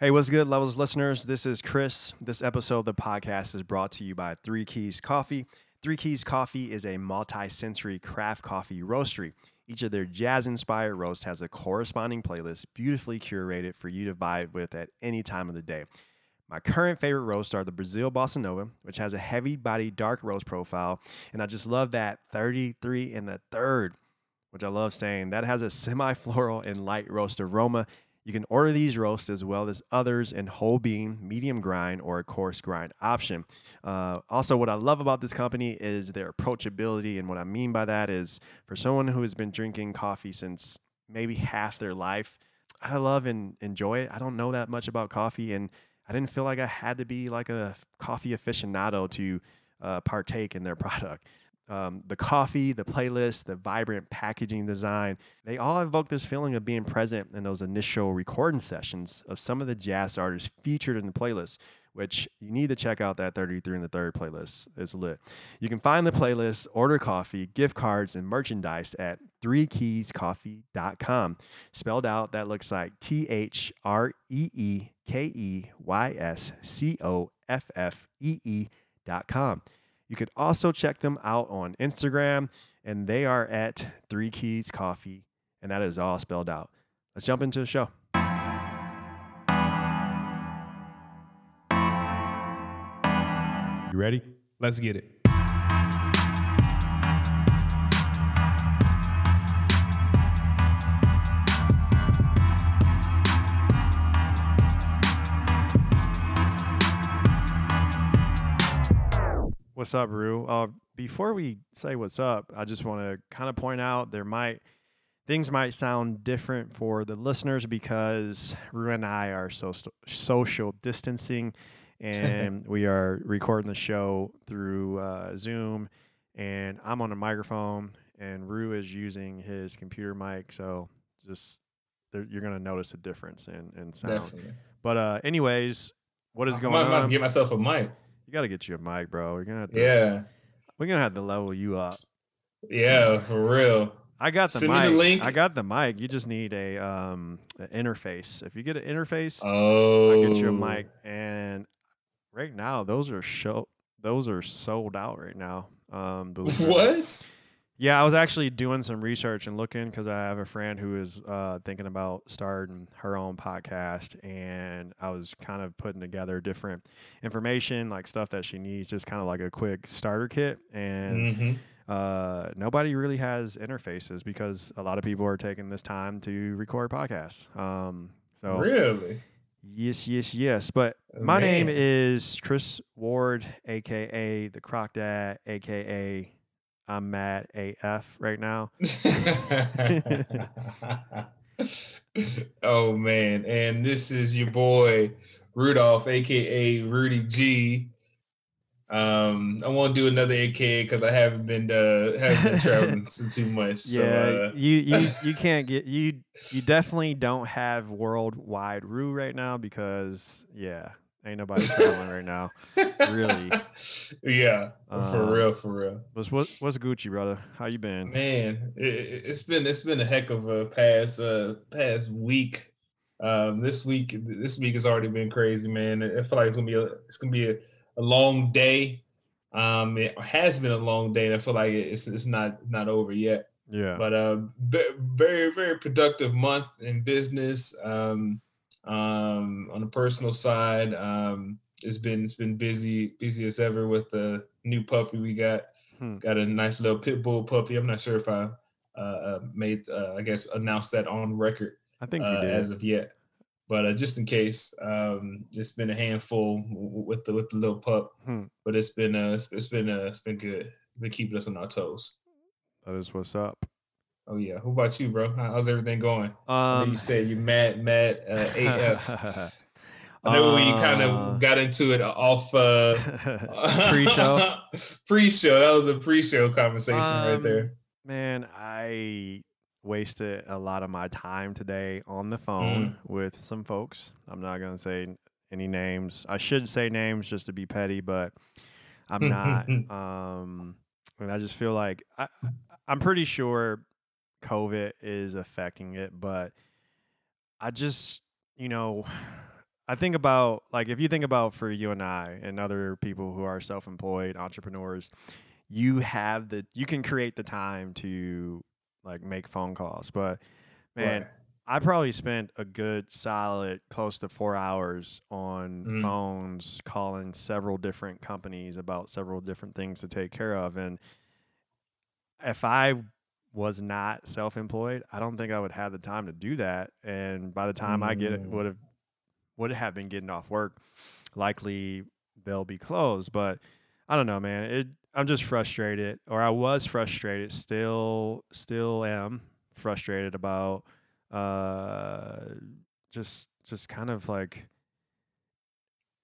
Hey, what's good, Levels listeners? This is Chris. This episode of the podcast is brought to you by Three Keys Coffee. Three Keys Coffee is a multi sensory craft coffee roastery. Each of their jazz inspired roasts has a corresponding playlist beautifully curated for you to vibe with at any time of the day. My current favorite roasts are the Brazil Bossa Nova, which has a heavy body dark roast profile. And I just love that 33 and the third, which I love saying. That has a semi floral and light roast aroma. You can order these roasts as well as others in whole bean, medium grind, or a coarse grind option. Uh, also, what I love about this company is their approachability. And what I mean by that is for someone who has been drinking coffee since maybe half their life, I love and enjoy it. I don't know that much about coffee, and I didn't feel like I had to be like a coffee aficionado to uh, partake in their product. Um, the coffee, the playlist, the vibrant packaging design, they all evoke this feeling of being present in those initial recording sessions of some of the jazz artists featured in the playlist, which you need to check out that 33 and the third playlist. It's lit. You can find the playlist, order coffee, gift cards, and merchandise at threekeyscoffee.com. Spelled out, that looks like T H R E E K E Y S C O F F E E dot com. You could also check them out on Instagram, and they are at Three Keys Coffee, and that is all spelled out. Let's jump into the show. You ready? Let's get it. What's up, Rue? Uh, before we say what's up, I just want to kind of point out there might things might sound different for the listeners because Rue and I are so social distancing, and we are recording the show through uh, Zoom, and I'm on a microphone, and Rue is using his computer mic, so just you're gonna notice a difference in, in sound. Definitely. But uh, anyways, what is going on? I might, on? Might get myself a mic. You got to get you a mic, bro. We're gonna have to, yeah. We're gonna have to level you up. Yeah, for real. I got the Send mic. The link. I got the mic. You just need a um an interface. If you get an interface, oh, I get you a mic. Oh. And right now, those are show. Those are sold out right now. Um, what? Yeah, I was actually doing some research and looking because I have a friend who is uh, thinking about starting her own podcast, and I was kind of putting together different information, like stuff that she needs, just kind of like a quick starter kit. And mm-hmm. uh, nobody really has interfaces because a lot of people are taking this time to record podcasts. Um, so really. Yes, yes, yes. But oh, my Man. name is Chris Ward, aka the Croc Dad, aka I'm mad AF right now. oh man, and this is your boy Rudolph, aka Rudy G. Um, I won't do another AKA because I haven't been uh haven't been traveling too much. So, yeah, uh, you you you can't get you you definitely don't have worldwide Rue right now because yeah, Ain't nobody traveling right now. Really. Yeah. Um, for real, for real. What's what, what's Gucci, brother? How you been? Man, it, has been it's been a heck of a past uh past week. Um this week this week has already been crazy, man. I feel like it's gonna be a it's gonna be a, a long day. Um it has been a long day and I feel like it's it's not not over yet. Yeah. But uh very, very productive month in business. Um um, on the personal side, um, it's been it's been busy busy as ever with the new puppy we got. Hmm. Got a nice little pit bull puppy. I'm not sure if I uh, uh made uh, I guess announced that on record. I think you uh, did as of yet, but uh, just in case, um, it's been a handful with the with the little pup. Hmm. But it's been uh, it's, it's been uh, it's been good. It's been keeping us on our toes. That is what's up. Oh yeah. Who about you, bro? How's everything going? Um, you said you mad, mad uh, AF. I know uh, we kind of got into it off uh, pre-show. pre-show. That was a pre-show conversation um, right there. Man, I wasted a lot of my time today on the phone mm. with some folks. I'm not gonna say any names. I should say names just to be petty, but I'm not. um, and I just feel like I, I'm pretty sure COVID is affecting it, but I just, you know, I think about like if you think about for you and I and other people who are self-employed entrepreneurs, you have the you can create the time to like make phone calls. But man, Right. I probably spent a good solid close to four hours on Mhm. phones calling several different companies about several different things to take care of. And if I was not self employed, I don't think I would have the time to do that. And by the time I get it Mm. would have would have been getting off work, likely they'll be closed. But I don't know, man. It I'm just frustrated, or I was frustrated, still still am frustrated about uh just just kind of like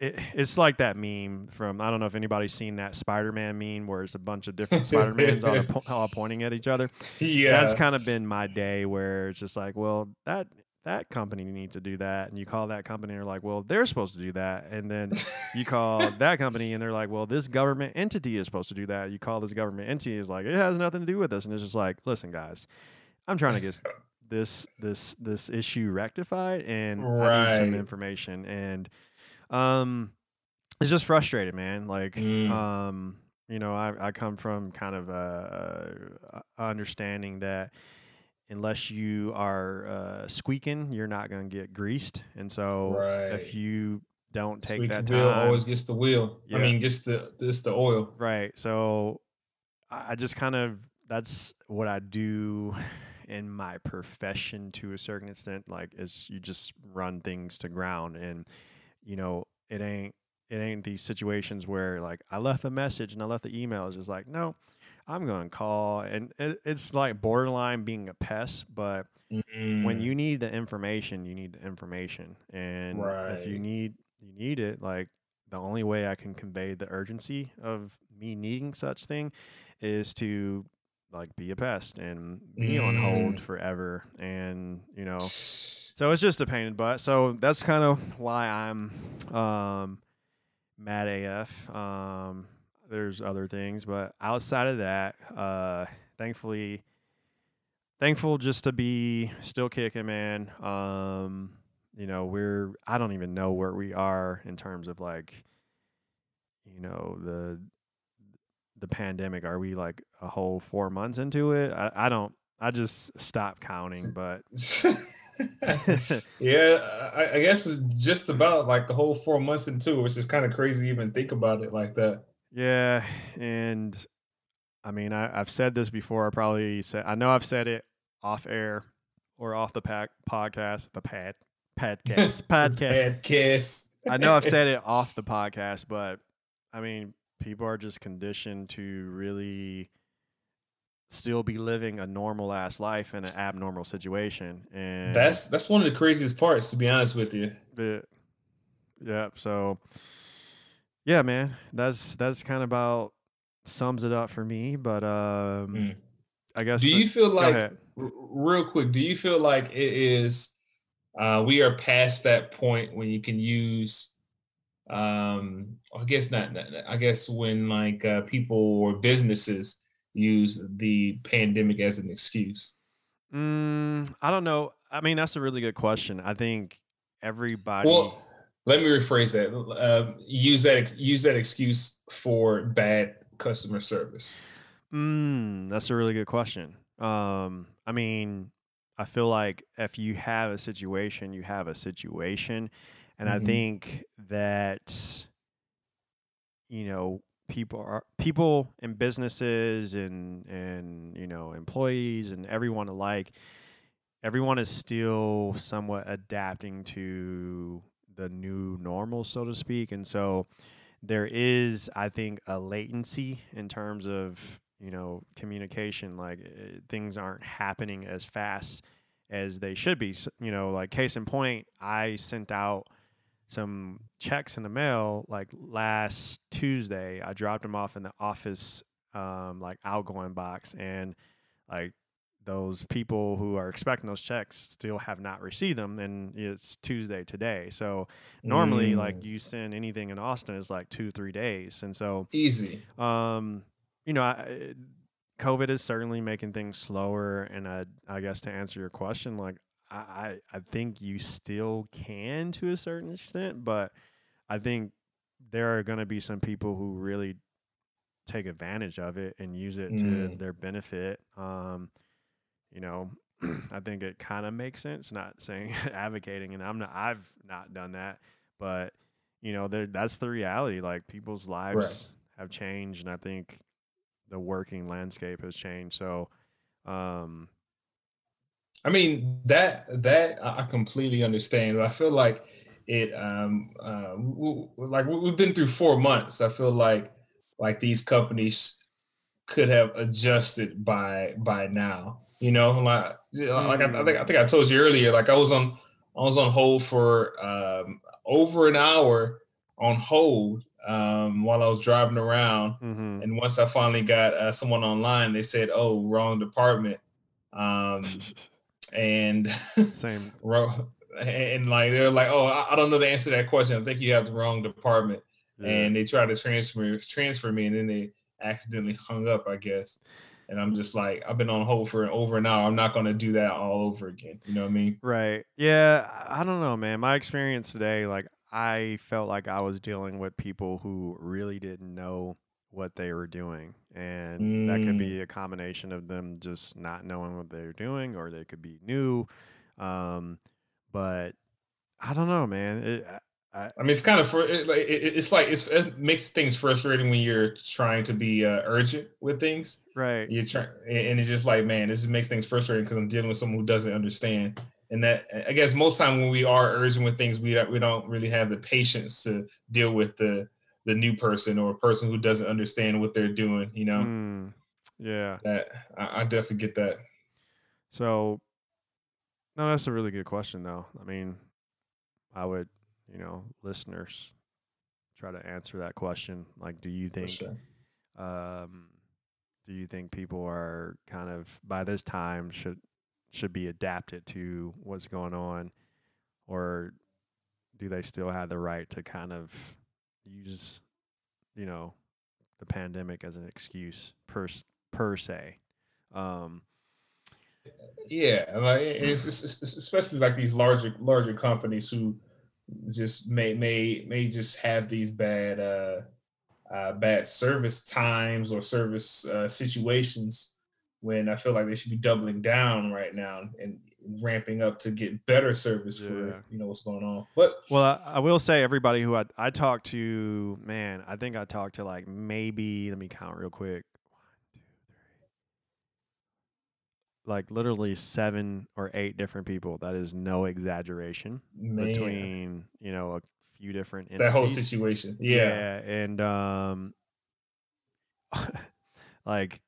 it, it's like that meme from I don't know if anybody's seen that Spider-Man meme where it's a bunch of different Spider-Mans all, po- all pointing at each other. Yeah. That's kind of been my day where it's just like, well, that that company needs to do that, and you call that company and they're like, well, they're supposed to do that, and then you call that company and they're like, well, this government entity is supposed to do that. You call this government entity is like, it has nothing to do with this, and it's just like, listen, guys, I'm trying to get this this this issue rectified, and I need some information, and um, it's just frustrated, man. Like, Mm. um, you know, I I come from kind of a, a understanding that unless you are uh, squeaking, you're not going to get greased, and so Right. if you don't take Squeaky that wheel time, always gets the wheel. Yeah. I mean, gets the gets the oil. Right. So I I just kind of that's what I do in my profession to a certain extent. Like is you just run things to ground and you know, it ain't it ain't these situations where like I left a message and I left the email. It's just like, no, I'm gonna call and it, it's like borderline being a pest, but when Mm. you need the information, you need the information. And if you need you need it, like the only way I can convey the urgency of me needing such thing is to like be a pest and be on hold Mm. forever. And you know, so it's just a pain in butt. So that's kind of why I'm um mad AF. Um there's other things, but outside of that, uh thankfully thankful just to be still kicking, man. Um, you know, we're I don't even know where we are in terms of like, you know, the the pandemic. Are we like a whole four months into it? I, I don't. I just stopped counting, but yeah, I, I guess it's just about like the whole four months into it, which is kind of crazy to even think about it like that. yeah. And I mean, I, I've said this before. I probably said I know I've said it off air or off the pack podcast, the pad podcast podcast. Kiss. I know I've said it off the podcast, but I mean, people are just conditioned to really still be living a normal ass life in an abnormal situation. And That's that's one of the craziest parts, to be honest with you. the, yeah. So yeah, man, that's that's kind of about sums it up for me. But um, Mm. I guess Do you feel like r- real quick? Do you feel like it is? Uh, we are past that point when you can use. Um, I guess not. not- not- I guess when like uh, people or businesses use the pandemic as an excuse. Mm, I don't know. I mean, that's a really good question. I think everybody. Well, let me rephrase that. Uh, use that use that excuse for bad customer service. Mm, that's a really good question. Um, I mean, I feel like if you have a situation, you have a situation, and I Mhm. think that you know people are people and businesses and and you know employees and everyone alike. Everyone is still somewhat adapting to the new normal, so to speak, and so there is i think a latency in terms of you know communication like uh, things aren't happening as fast as they should be S- you know like case in point i sent out some checks in the mail like last tuesday i dropped them off in the office um, like outgoing box and like those people who are expecting those checks still have not received them and it's tuesday today so normally like Mm, you send anything in austin is like two three days and so easy. um you know I, covid is certainly making things slower and i i guess to answer your question like I, I think you still can to a certain extent, but I think there are going to be some people who really take advantage of it and use it to Mm. their benefit. Um, you know, I think it kind of makes sense. Not saying advocating, and I'm not. I've not done that, but you know, there that's the reality. Like people's lives have changed, and I think the working landscape has changed. So, um, I mean that that I completely understand, but I feel like it um uh, w- w- like we- we've been through four months. I feel like like these companies could have adjusted by by now. You know, like like I, I think I think I told you earlier. Like I was on I was on hold for um, over an hour on hold um, while I was driving around. mhm. And once I finally got uh, someone online, they said, "Oh, wrong department," um, and same. and like they're like, "Oh, I, don't know the answer to that question. I think you have the wrong department." Yeah. And they tried to transfer transfer me, and then they accidentally hung up, I guess. And I'm just like, I've been on hold for over an hour. I'm not going to do that all over again. You know what I mean? Right. Yeah. I don't know, man. My experience today, like, I felt like I was dealing with people who really didn't know what they were doing. And that could Mm. be a combination of them just not knowing what they're doing, or they could be new. Um, but I don't know, man. It, I, I mean, it's kind of for it, like it, it's like it's, it makes things frustrating when you're trying to be uh, urgent with things. right. You're trying, and it's just like, man, this makes things frustrating because I'm dealing with someone who doesn't understand. And that, I guess, most time when we are urgent with things, we we don't really have the patience to deal with the the new person or a person who doesn't understand what they're doing. You know, Mm, yeah. that I, I definitely get that. So, no, that's a really good question, though. I mean, I would, you know, listeners try to answer that question. Like, do you think, sure. um, do you think people are kind of by this time should should be adapted to what's going on, or do they still have the right to kind of use, you know, the pandemic as an excuse per per se? Um, Yeah, like it's, it's, it's especially like these larger larger companies who just may may may just have these bad uh, uh bad service times or service uh, situations when I feel like they should be doubling down right now and ramping up to get better service Yeah. for you know what's going on. But Well, I, I will say everybody who I I talked to, man, I think I talked to like maybe let me count real quick. One, two, three. Like literally seven or eight different people. That is no exaggeration. man, Between you know a few different that whole entities. situation, yeah, and um, like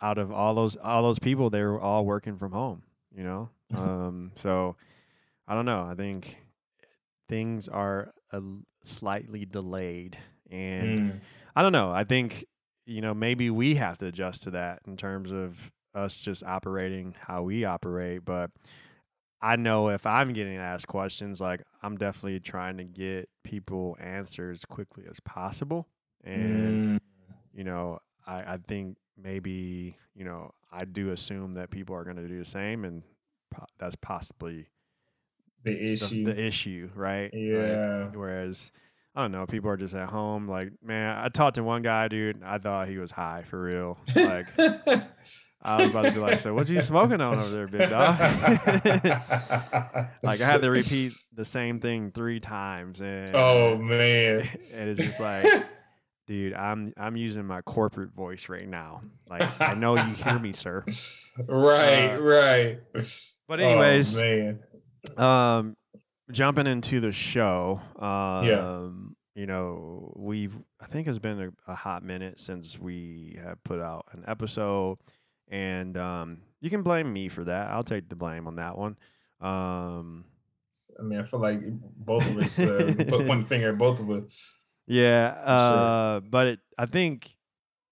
out of all those all those people, they were all working from home. You know, Mhm. um, so I don't know. I think things are a slightly delayed, and Mm, I don't know. I think you know maybe we have to adjust to that in terms of us just operating how we operate, but. I know if I'm getting asked questions, like I'm definitely trying to get people answers quickly as possible. And mm, you know, I, I think maybe, you know, I do assume that people are going to do the same, and po- that's possibly the the, issue, the issue, right? Like, yeah. whereas, I don't know, people are just at home. Like, man, I talked to one guy, dude. I thought he was high for real. Like, I was about to be like, "So what you smoking on over there, big dog?" like, I had to repeat the same thing three times, and Oh man. and it's just like, dude, I'm I'm using my corporate voice right now. Like, I know you hear me, sir. right, Uh, right. But Oh, anyways, man. um, jumping into the show, um, you know, we've I think it's been a, a hot minute since we have put out an episode, and um, you can blame me for that. I'll take the blame on that one. Um, I mean, I feel like both of us uh, put one finger at both of us. Yeah, sure. uh, but it, I think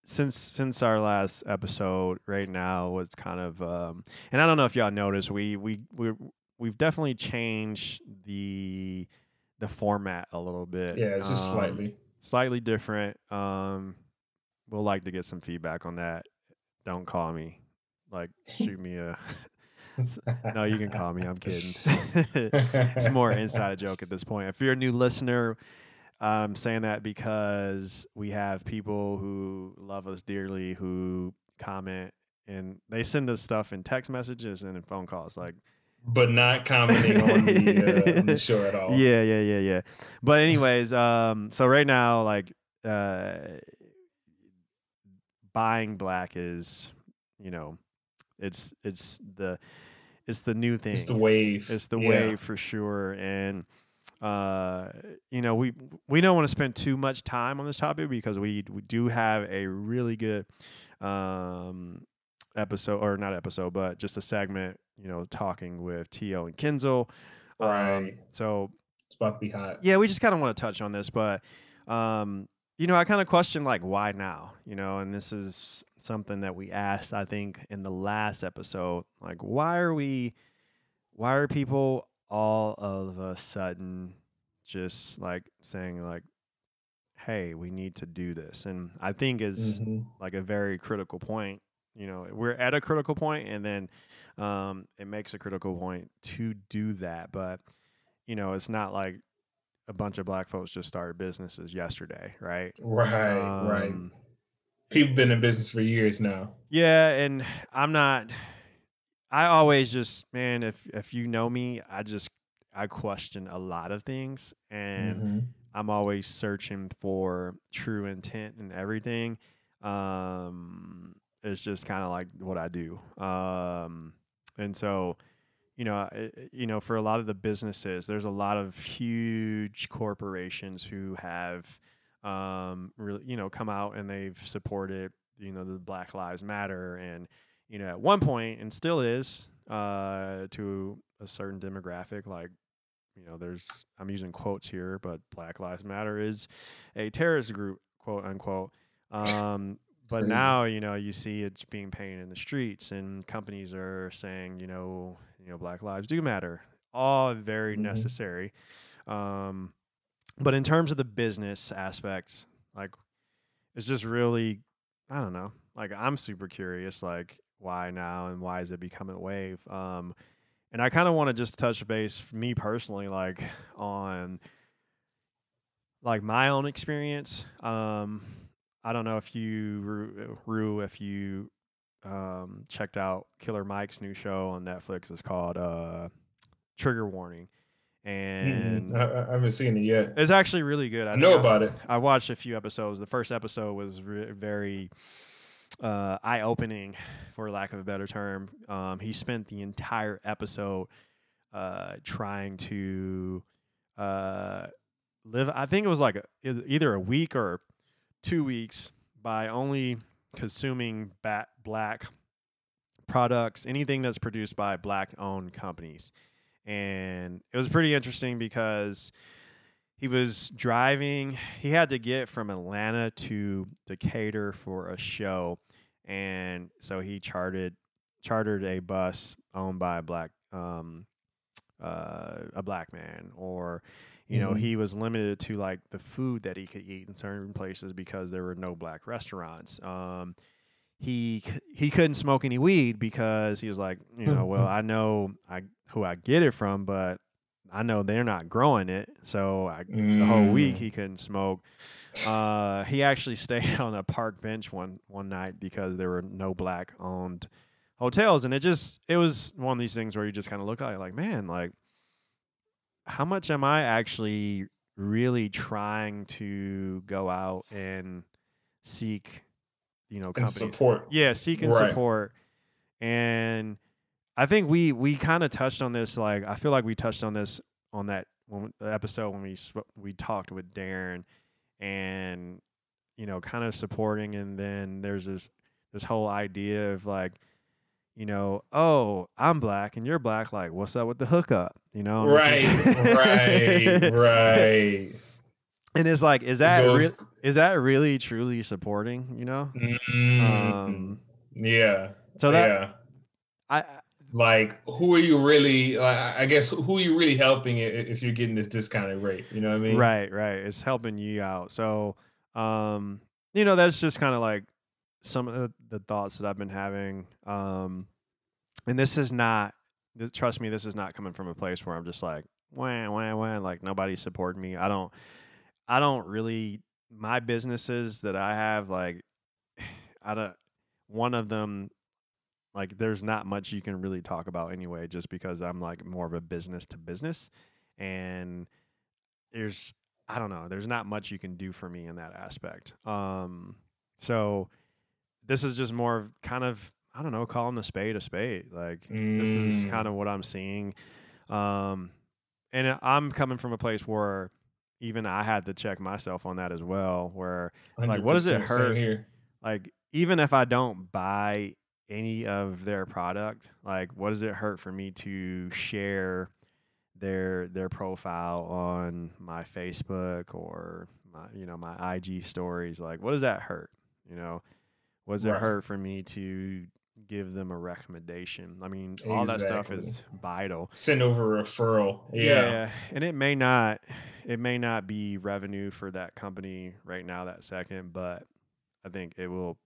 since since our last episode, right now was kind of, um, and I don't know if y'all noticed, we we we we've definitely changed the the format a little bit. Yeah, it's just um, slightly. slightly different. Um, we'll like to get some feedback on that. Don't call me, like shoot me a no, you can call me. I'm kidding. it's more inside a joke at this point. If you're a new listener, I'm saying that because we have people who love us dearly who comment and they send us stuff in text messages and in phone calls. Like, but not commenting on the, uh, on the show at all. Yeah, yeah, yeah, yeah. But anyways, um, so right now, like, uh, buying black is, you know, it's it's the it's the new thing. It's the wave. It's the Yeah. wave for sure. And uh, you know, we we don't want to spend too much time on this topic because we we do have a really good um episode or not episode, but just a segment, you know, talking with Tio and Kinzel. Um, Right. so It's about to be hot. yeah, we just kind of want to touch on this, but um, you know, I kind of question like why now, you know, and this is something that we asked, I think, in the last episode, like why are we, why are people all of a sudden just like saying like, hey, we need to do this, and I think is Mhm. like a very critical point. You know, we're at a critical point, and then um, it makes a critical point to do that. But you know, it's not like a bunch of black folks just started businesses yesterday, right? Right, right. Um, People been in business for years now. Yeah, and I'm not. I always just man, if if you know me, I just I question a lot of things, and Mhm. I'm always searching for true intent and everything. Um, it's just kind of like what I do. Um, and so, you know, I- I- you know, for a lot of the businesses, there's a lot of huge corporations who have, um, really, you know, come out and they've supported, you know, the Black Lives Matter, and you know, at one point, and still is, uh, to a certain demographic, like you know, there's I'm using quotes here, but Black Lives Matter is a terrorist group, quote unquote. Um, but Crazy. now, you know, you see it's being painted in the streets, and companies are saying, you know, you know, Black lives do matter. All very Mhm. necessary. Um, but in terms of the business aspects, like, it's just really, I don't know. Like, I'm super curious, like, why now and why is it becoming a wave? Um, and I kind of want to just touch base, me personally, like on like my own experience. Um, I don't know if you, Rue, Rue, if you um, checked out Killer Mike's new show on Netflix. It's called uh, Trigger Warning, and Mm-mm. I, I haven't seen it yet. it's actually really good. I know about it. I watched a few episodes. The first episode was re- very uh, eye opening, for lack of a better term. Um, he spent the entire episode uh, trying to uh, live. I think it was like a, either a week or two weeks by only consuming ba- black products, anything that's produced by black owned companies. And it was pretty interesting because he was driving, he had to get from Atlanta to Decatur for a show. And so he chartered chartered a bus owned by a black um uh, a black man or you know Mhm. he was limited to like the food that he could eat in certain places because there were no black restaurants um he he couldn't smoke any weed because he was like you know well i know i who i get it from but i know they're not growing it so I, the whole week Mm. he couldn't smoke uh he actually stayed on a park bench one one night because there were no black owned hotels and it just it was one of these things where you just kind of look at it like man like how much am i actually really trying to go out and seek you know companies support. yeah seek and Right. support and i think we we kind of touched on this like i feel like we touched on this on that when, episode when we we talked with darren and you know kind of supporting and then there's this this whole idea of like you know oh i'm black and you're black like what's up with the hookup you know Right, right, right. and it's like is that real is that really truly supporting you know Mm, um yeah. so that yeah. i Like, who are you really? Like, I guess who are you really helping if you're getting this discounted rate? You know what I mean? Right, right. It's helping you out. So, um, you know, that's just kind of like some of the, the thoughts that I've been having. Um, and this is not trust me, this is not coming from a place where I'm just like wah wah wah, like nobody's supporting me. I don't, I don't really. My businesses that I have, like, I don't. One of them, like, there's not much you can really talk about anyway, just because I'm like more of a business to business, and there's, I don't know, there's not much you can do for me in that aspect. Um, so this is just more of kind of I don't know, calling a spade a spade. Like this is Mm. kind of what I'm seeing. Um, and I'm coming from a place where even I had to check myself on that as well. Where Like, what does it hurt? Like even if I don't buy any of their product, like what does it hurt for me to share their their profile on my Facebook or my you know my IG stories? Like what does that hurt? You know, was it Right. hurt for me to give them a recommendation? I mean, all that stuff is vital. Send over a referral. Yeah. and it may not it may not be revenue for that company right now that second, but I think it will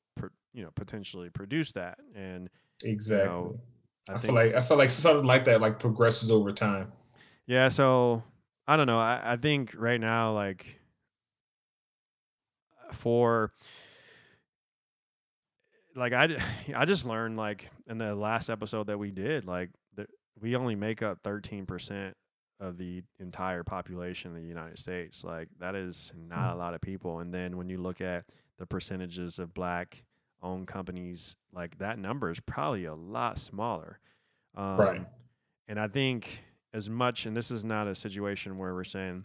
you know potentially produce that and Exactly. I, I, think feel like I feel like something like that like progresses over time. yeah, so I don't know. I, I think right now like for like i i just learned like in the last episode that we did like that we only make up 13% of the entire population of the United States like that is not hmm. a lot of people and then when you look at the percentages of black owned companies like that number is probably a lot smaller um, Right. and I think as much and this is not a situation where we're saying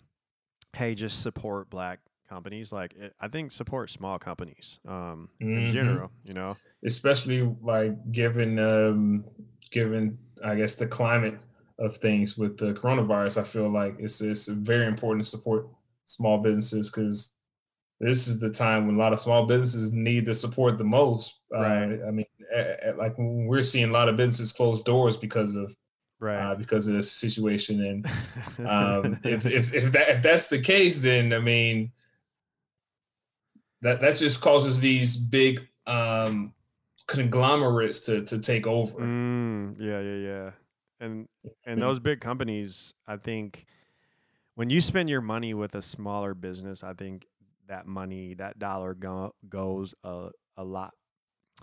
hey just support black companies like it, I think support small companies um, in Mhm. general you know especially like given um given I guess the climate of things with the coronavirus, I feel like it's it's very important to support small businesses because this is the time when a lot of small businesses need the support the most. Right. Uh, I mean, a- a- like we're seeing a lot of businesses close doors because of right uh, because of this situation, and um, if, if if that if that's the case, then I mean that that just causes these big um, conglomerates to to take over. Mm, yeah, yeah, yeah. And and those big companies, I think when you spend your money with a smaller business, I think that money, that dollar go, goes a, a lot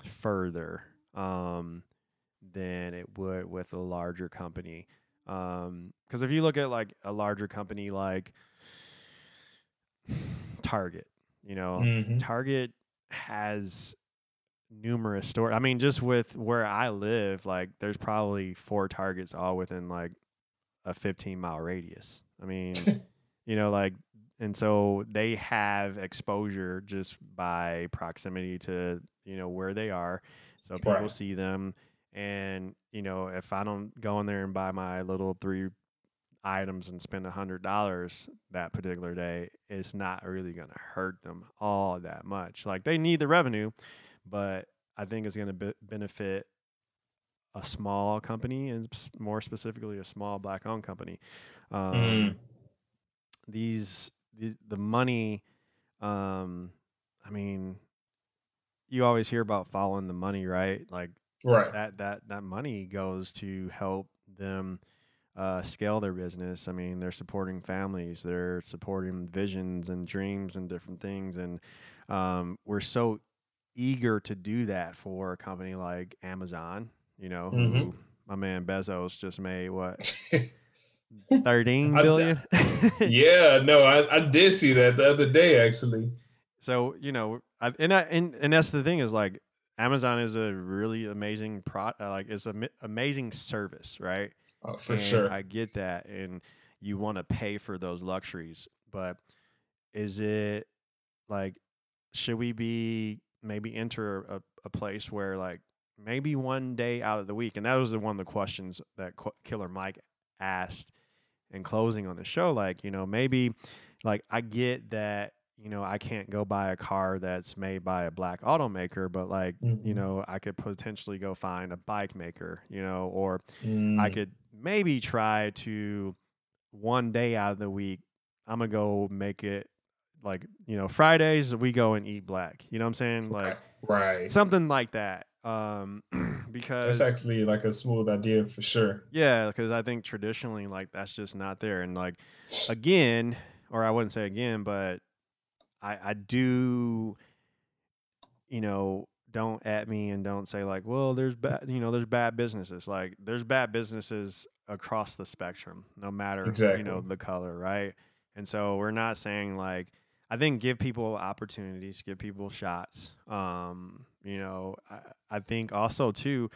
further um, than it would with a larger company. Because if you look at like a larger company like Target, you know, Mhm. Target has numerous stores. I mean, just with where I live, like there's probably four Targets all within like a 15 mile radius. I mean, you know, like, and so they have exposure just by proximity to, you know, where they are. So people see them. And, you know, if I don't go in there and buy my little three items and spend a hundred dollars that particular day, it's not really going to hurt them all that much. Like they need the revenue, but I think it's going to be- benefit a small company and more specifically a small black owned company. Um, Mm. These, these, the money, um, I mean, you always hear about following the money, right? Like Right. that that that money goes to help them uh, scale their business. I mean, they're supporting families, they're supporting visions and dreams and different things, and um, we're so eager to do that for a company like Amazon. You know, who Mhm. my man Bezos just made what thirteen I- yeah, no, I, I did see that the other day actually. So you know, I, and I, and and that's the thing is like Amazon is a really amazing pro, uh, like it's an amazing service, right? Oh, for And sure. I get that, and you want to pay for those luxuries, but is it like should we be maybe enter a, a place where like maybe one day out of the week, and that was the, one of the questions that Qu- Killer Mike asked in closing on the show, like you know maybe like I get that you know I can't go buy a car that's made by a black automaker, but like you Mhm. know I could potentially go find a bike maker, you know, or I Mm. could maybe try to one day out of the week, I'm gonna go make it like, you know, Fridays we go and eat black. You know what I'm saying? Like right. something like that. Um, because That's actually like a smooth idea for sure. Yeah, because I think traditionally, like that's just not there. And like again, or I wouldn't say again, but I I do, you know, don't at me and don't say like, well, there's bad, you know, there's bad businesses. Like there's bad businesses across the spectrum, no matter you know the color, right? And so we're not saying like I think give people opportunities, give people shots. Um, you know, I, I think also too,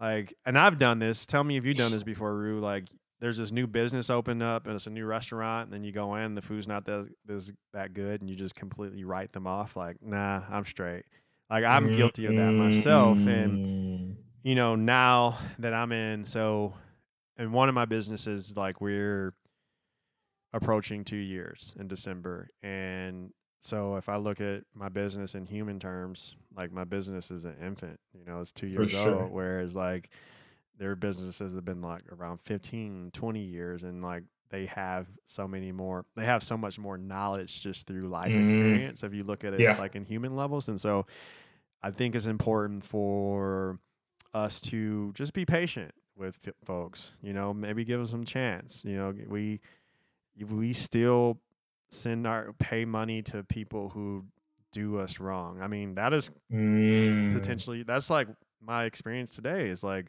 like, and I've done this. Tell me if you've done this before, Rue. Like, there's this new business opened up, and it's a new restaurant, and then you go in, and the food's not that this, that good, and you just completely write them off. Like, nah, I'm straight. Like, I'm guilty of that myself, and Mm. you know, now that I'm in, so in one of my businesses, like we're approaching two years in December. And so if I look at my business in human terms, like my business is an infant, you know, it's two years sure. old. Whereas like their businesses have been like around 15, 20 years and like they have so many more they have so much more knowledge just through life Mhm. experience if you look at it Yeah. like in human levels and so i think it's important for us to just be patient with f- folks you know maybe give them some chance you know we we still send our pay money to people who do us wrong i mean that is Mm. potentially that's like my experience today is like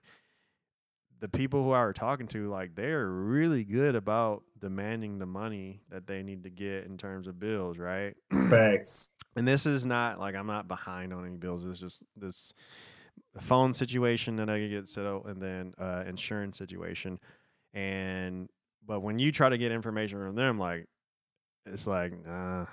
the people who I were talking to, like they're really good about demanding the money that they need to get in terms of bills, right? Facts. and this is not like I'm not behind on any bills. It's just this phone situation that I could get settled, and then uh, insurance situation. And but when you try to get information from them, like it's like, nah,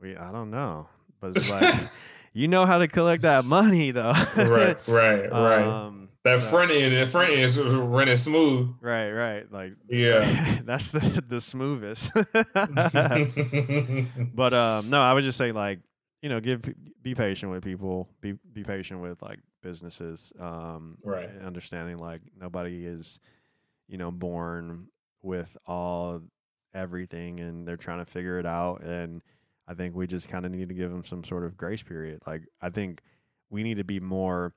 we I don't know, but it's like you know how to collect that money though, right, right, right. Um, that so- front end, that front end is running smooth. right, right, like Yeah. that's the the smoothest. but um no i would just say like you know give be patient with people be be patient with like businesses um Right. understanding like nobody is you know born with all everything and they're trying to figure it out and i think we just kind of need to give them some sort of grace period like i think we need to be more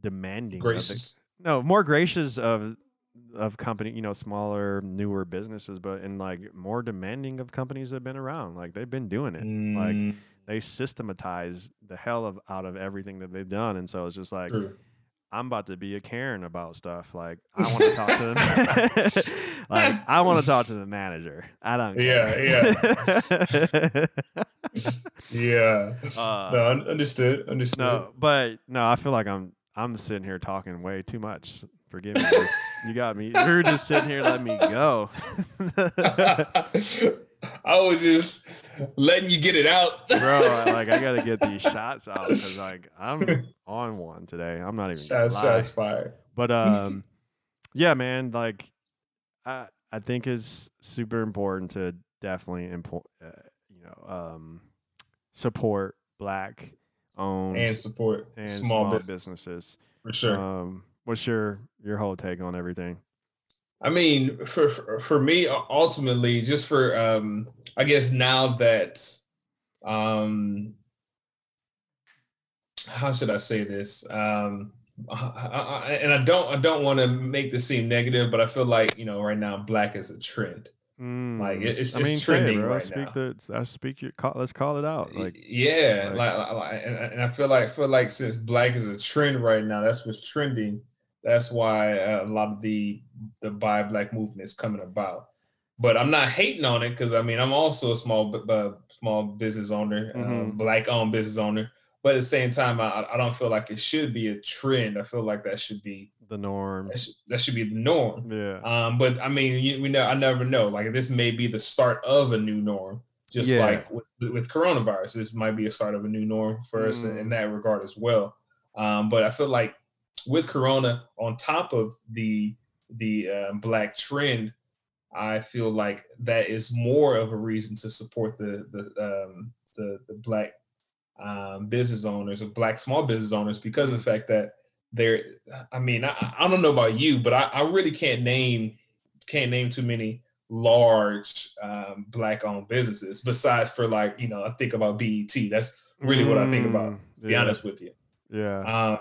demanding the- Gracious. no more gracious of of company you know smaller newer businesses but and like more demanding of companies that have been around like they've been doing it like Mm, they systematize the hell of out of everything that they've done and so it's just like true. I'm about to be a karen about stuff like i want to talk to them like i want to talk to the manager i don't Yeah, yeah, Yeah. Uh, no, understood. Understood. no but no i feel like i'm i'm sitting here talking way too much forgive me you got me were just sitting here letting me go I was just letting you get it out, bro like i gotta get these shots out because like i'm on one today. I'm not even shots, shots fired. but um yeah man like i i think it's super important to definitely import uh, you know um support black owned And support and small, small, business, businesses. For sure. um what's your your whole take on everything I mean, for for, me, ultimately, just for um, I guess now that um, how should I say this? Um, I, I, and I don't I don't want to make this seem negative, but I feel like you know right now black is a trend. Like, it- it's- Mm, I mean, it, trending bro. right speak now. the I speak your call, let's call it out like yeah, like- like, like- and I feel like feel like since black is a trend right now, that's what's trending. That's why uh, a lot of the the buy black movement is coming about. But I'm not hating on it because I mean I'm also a small bu- bu- small business owner, uh, Mhm. black owned business owner. But at the same time, I, I don't feel like it should be a trend. I feel like that should be the norm that should, that should be the norm. yeah Um, but I mean, you, we know I never know. Like this may be the start of a new norm, just Yeah. like with, with coronavirus. This might be a start of a new norm for us in, in Mm. that regard as well. Um, but I feel like with Corona, on top of the the uh, black trend, I feel like that is more of a reason to support the the um, the, the black um, business owners or black small business owners because of the fact that they're. I mean, I, I don't know about you, but I, I really can't name can't name too many large um, black owned businesses besides for like you know I think about BET. That's really what I think about. Mm, To be yeah, honest with you. yeah Uh,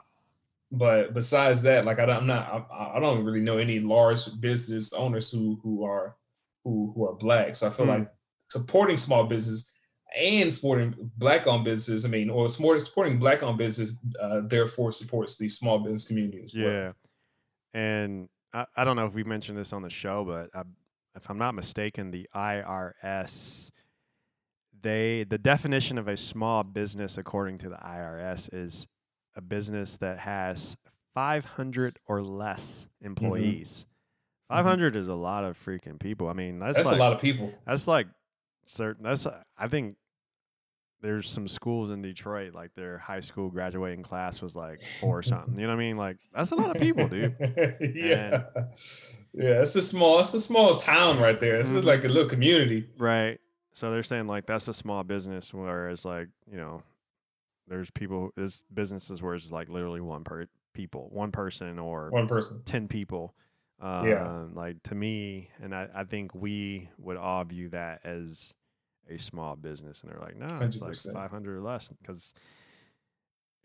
but besides that, like I, am not, I, I, don't really know any large business owners who who are who who are black. So I feel mm. like supporting small business and supporting black owned businesses. I mean, or supporting black owned business, uh, therefore supports the small business community as well. Yeah, and I, I don't know if we mentioned this on the show, but I, if I'm not mistaken, the IRS they the definition of a small business according to the IRS is a business that has 500 or less mm-hmm. employees. Mm-hmm. 500 mm-hmm. is a lot of freaking people. I mean, that's, that's like, a lot of people. That's like certain. That's I think there's some schools in Detroit like their high school graduating class was like four or something. You know what I mean? Like that's a lot of people, dude. yeah, and, yeah. It's a small. It's a small town right there. This mm-hmm. is like a little community, right? So they're saying like that's a small business, whereas like you know there's people, there's businesses where it's like literally one per people, one person or one person, ten people. Uh, yeah. Like to me, and I, I think we would all view that as a small business, and they're like, no, 100%. it's like five hundred or less, because.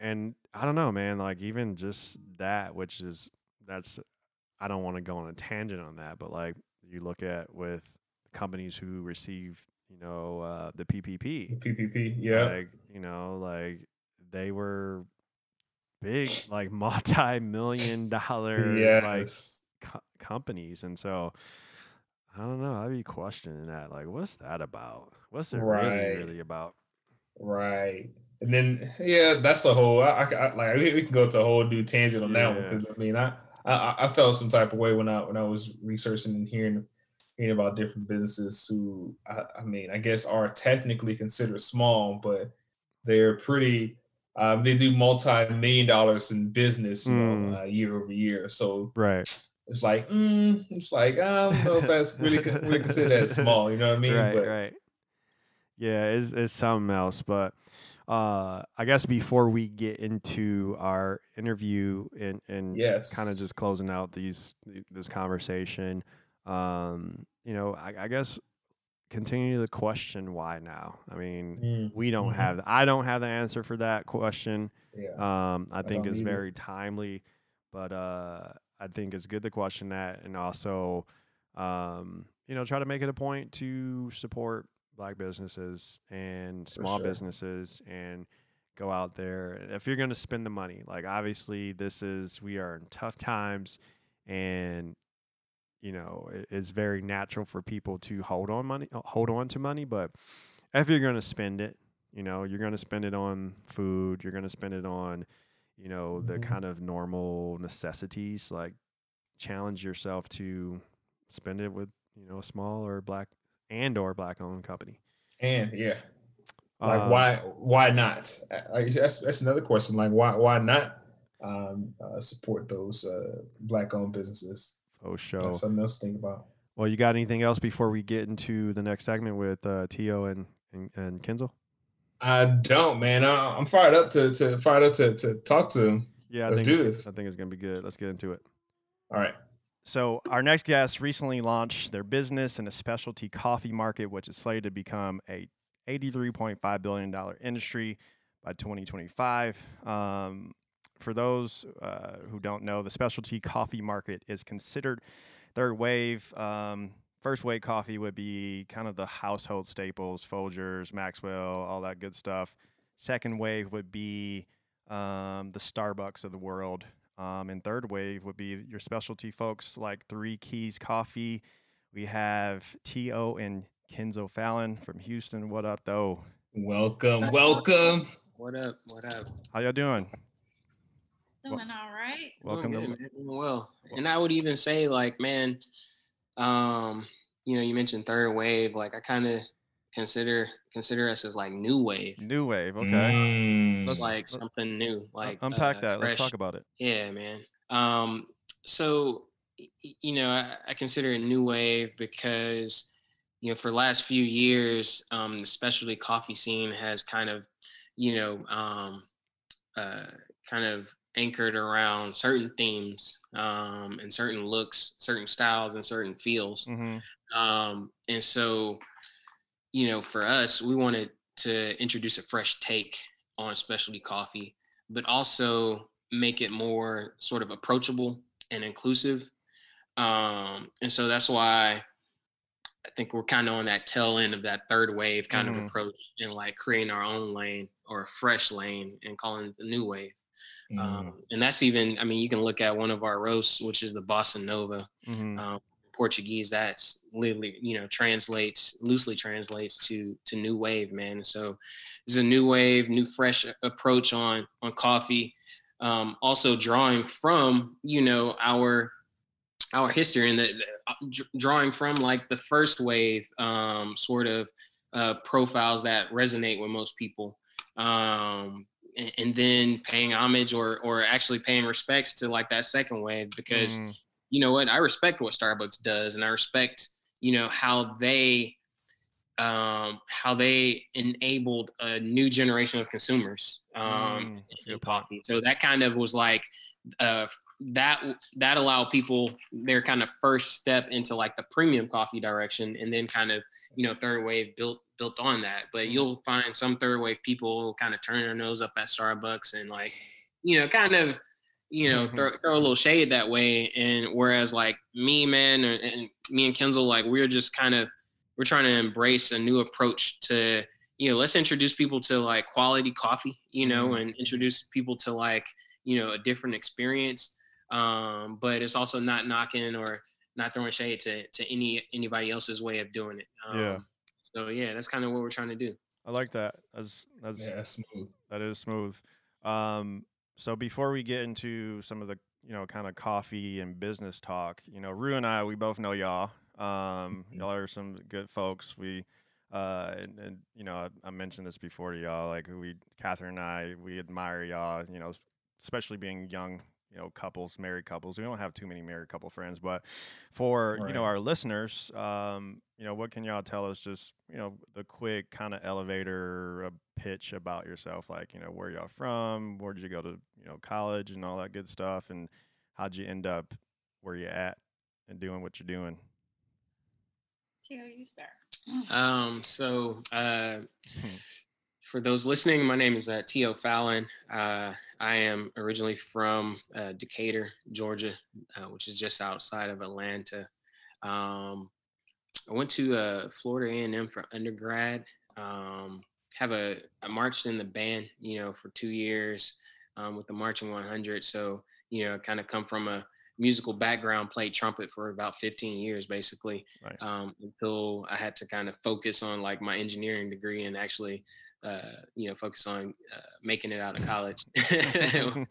And I don't know, man. Like even just that, which is that's, I don't want to go on a tangent on that, but like you look at with companies who receive you know, uh, the PPP. The PPP, yeah. Like, you know, like they were big, like multi-million dollar yes. like co- companies, and so I don't know. I'd be questioning that. Like, what's that about? What's it right. really, really about? Right. And then, yeah, that's a whole. I, I like we can go to a whole new tangent on yeah. that one because I mean, I, I I felt some type of way when I when I was researching and hearing hearing about different businesses who, I, I, mean, I guess are technically considered small, but they're pretty. Um, they do multi-million dollars in business, you mm. know, uh, year over year. So right, it's like, mm, it's like I don't know if that's really really considered as small. You know what I mean? Right, but, right. Yeah, it's it's something else, but. Uh, I guess before we get into our interview and, and yes. kind of just closing out these this conversation, um, you know, I, I, guess continue to question why now. I mean, mm. we don't mm-hmm. have, I don't have the answer for that question. Yeah. Um, I, I think it's very timely, but uh, I think it's good to question that and also, um, you know, try to make it a point to support black businesses and small sure. businesses and go out there. If you're going to spend the money, like obviously this is, we are in tough times and you know it's very natural for people to hold on money uh, hold on to money but if you're going to spend it you know you're going to spend it on food you're going to spend it on you know the mm-hmm. kind of normal necessities like challenge yourself to spend it with you know a small or black and or black owned company. And yeah. Like uh, why why not? That's that's another question like why why not um, uh, support those uh, black owned businesses Oh, show. That's something else to think about. Well, you got anything else before we get into the next segment with uh, Tio and, and, and Kinzel? I don't, man. I, am fired up to to fired up to to talk to him. Yeah, let's do this. I think it's gonna be good. Let's get into it. All right. So our next guest recently launched their business in a specialty coffee market, which is slated to become a 83.5 billion dollar industry by 2025. Um, for those uh, who don't know, the specialty coffee market is considered third wave. Um, first wave coffee would be kind of the household staples, Folgers, Maxwell, all that good stuff. Second wave would be um, the Starbucks of the world. Um, and third wave would be your specialty folks like Three Keys Coffee. We have T.O. and Kinzel Fallon from Houston. What up, though? Welcome, welcome. What up? What up? How y'all doing? Doing all right. Welcome to well. And I would even say, like, man, um, you know, you mentioned third wave. Like, I kind of consider consider us as like new wave. New wave, okay. Mm. Let's, like something new. Like unpack uh, that. Fresh. Let's talk about it. Yeah, man. Um, so you know, I, I consider it new wave because you know, for the last few years, um, the specialty coffee scene has kind of, you know, um, uh, kind of anchored around certain themes um, and certain looks, certain styles, and certain feels. Mm-hmm. Um, and so, you know, for us, we wanted to introduce a fresh take on specialty coffee, but also make it more sort of approachable and inclusive. Um, and so that's why I think we're kind of on that tail end of that third wave kind Mhm. of approach and like creating our own lane or a fresh lane and calling it the new wave. Mm. Um, and that's even, I mean, you can look at one of our roasts, which is the Bossa Nova Mhm. um, Portuguese. That's literally, you know, translates loosely translates to to new wave, man. So it's a new wave, new fresh approach on on coffee. Um, also drawing from, you know, our our history and the, the uh, drawing from like the first wave um, sort of uh, profiles that resonate with most people. Um, and, and then paying homage or or actually paying respects to like that second wave because Mm. you know what i respect what starbucks does and i respect you know how they um how they enabled a new generation of consumers um Mm, so that kind of was like uh that that allowed people their kind of first step into like the premium coffee direction and then kind of you know third wave built built on that but Mm. you'll find some third wave people kind of turn their nose up at starbucks and like you know kind of you know Mhm. throw, throw a little shade that way and whereas like me man and, and me and Kenzel like we're just kind of we're trying to embrace a new approach to you know let's introduce people to like quality coffee you know Mhm. and introduce people to like you know a different experience um but it's also not knocking or not throwing shade to to any anybody else's way of doing it um, Yeah. so yeah that's kind of what we're trying to do I like that. That's that's Yeah, that's smooth. that is smooth. Um, so before we get into some of the you know kind of coffee and business talk, you know, Rue and I, we both know y'all. Um, Mhm. y'all are some good folks. We uh, and, and you know, I, I mentioned this before to y'all. Like we, Catherine and I, we admire y'all. You know, especially being young. You know, couples, married couples. We don't have too many married couple friends, but for you know our listeners, um, you know, what can y'all tell us? Just you know, the quick kind of elevator uh, pitch about yourself, like you know, where y'all from, where did you go to, you know, college and all that good stuff, and how'd you end up where you at and doing what you're doing. Tio, you start. Um, so uh, for those listening, my name is uh, Tio Fallon. Uh, I am originally from uh, Decatur, Georgia, uh, which is just outside of Atlanta. Um, I went to uh, Florida A&M for undergrad. Um, have a I marched in the band, you know, for two years um, with the marching 100. So you know, kind of come from a musical background, played trumpet for about 15 years, basically Nice. um, until I had to kind of focus on like my engineering degree and actually, uh, you know, focus on uh, making it out of college, the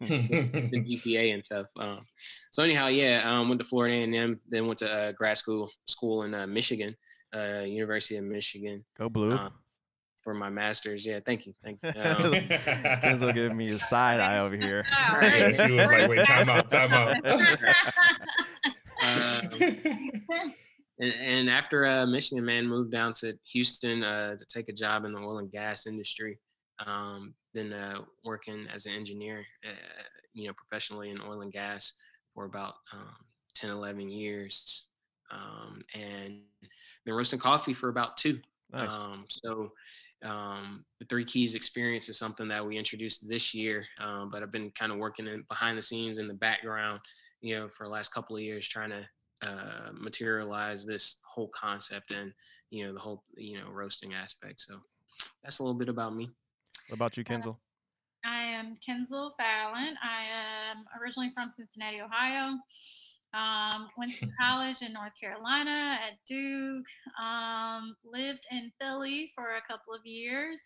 GPA and stuff. Um, so anyhow, yeah, um, went to Florida A&M, then went to uh, grad school school in uh, Michigan, uh, University of Michigan Go blue. uh, for my master's. Yeah, thank you, thank you. Um, Kenzo giving me a side eye over here. Right. Yeah, she was like, wait, time out, time out. um, And, and after uh, Michigan, man, moved down to Houston uh, to take a job in the oil and gas industry. Um, then uh, working as an engineer, uh, you know, professionally in oil and gas for about um, 10, 11 years. Um, and been roasting coffee for about two. Nice. Um, so um, the Three Keys experience is something that we introduced this year, um, but I've been kind of working in, behind the scenes in the background, you know, for the last couple of years, trying to uh, materialize this whole concept and you know the whole you know roasting aspect. So that's a little bit about me. what about you, Kenzel? I am Kenzel Fallon. I am originally from Cincinnati, Ohio. Um, went to college in North Carolina at Duke. Um, lived in Philly for a couple of years.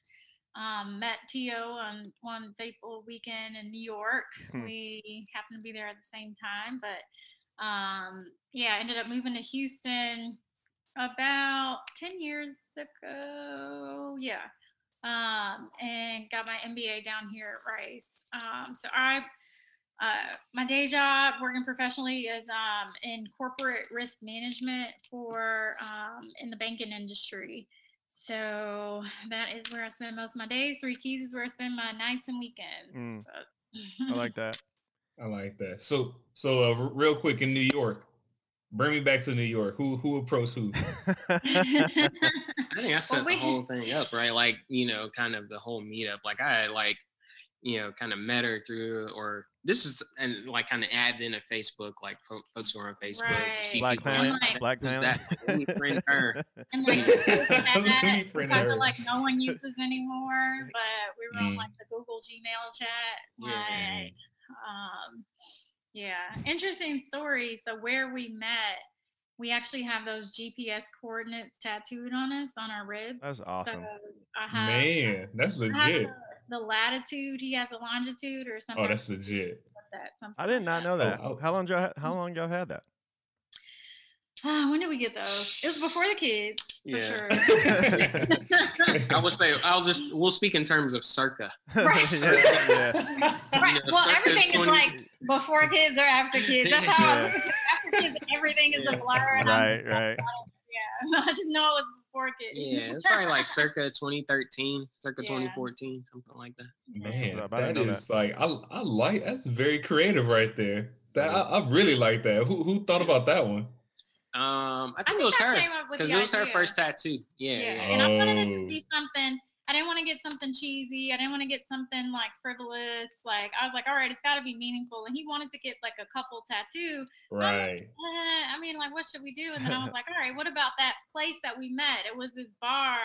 Um, met Tio on one fateful weekend in New York. Hmm. we happened to be there at the same time, but um, yeah, I ended up moving to Houston about 10 years ago. Yeah um, and got my MBA down here at Rice. Um, so I, uh, my day job working professionally is um, in corporate risk management for um, in the banking industry. So that is where I spend most of my days. Three Keys is where I spend my nights and weekends. Mm. I like that. I like that. So, so uh, r- real quick in New York, bring me back to New York. Who who approached who? I think I set we- the whole thing up right, like you know, kind of the whole meetup. Like I like you know, kind of met her through, or this is and like kind of add in a Facebook, like folks post her on Facebook, Right. see Black people Planet. like, like- Black who's Planet. that? Let me friend her. And like Let me that, friend I her. like no one uses anymore, but we were on Mm. like the Google Gmail chat. Yeah. Um, yeah, interesting story. So where we met, we actually have those GPS coordinates tattooed on us on our ribs. That's So awesome. I have, Man, that's legit. the, the latitude. He has the longitude, or oh, something. Oh, that's legit. that. I did not that. know oh, that. oh. How long y'all? How mm-hmm. long y'all had that? Ah, when did we get those? It was before the kids, for Yeah. sure. I would say I'll just we'll speak in terms of circa. Right. yeah, yeah. Right. know, Well, circa everything is 20 like before kids or after kids. That's how I look at it. after kids, everything is a blur. And I'm, Right, right. yeah, I just know it was before kids. Yeah, it's probably like circa 2013, circa Yeah. 2014, something like that. Man, up. That like I I like that's very creative right there. That I, I really like that. Who who thought about that one? Um, I think, I it was her came up with because it was her first tattoo. Yeah, Yeah, yeah. and I wanted it to Oh. be something. I didn't want to get something cheesy. I didn't want to get something like frivolous. Like I was like, all right, it's got to be meaningful. And he wanted to get like a couple tattoo. Right. eh, I mean, like, what should we do? And then I was like, all right, what about that place that we met? It was this bar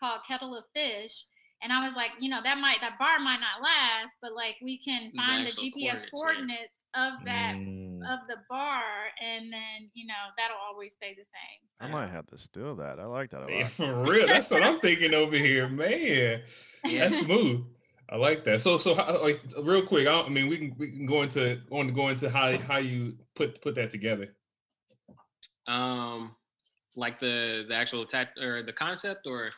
called Kettle of Fish. And I was like, you know, that might that bar might not last, but like we can find the actual GPS coordinates, yeah. of that Mm. Of the bar, and then you know that'll always stay the same. I might have to steal that. I like that a Yeah, lot. for real. That's what I'm thinking over here, man. That's smooth. I like that. So, so how, like, real quick. I, I mean, we can we can go into on go into how how you put put that together. Um, like the the actual tat or the concept or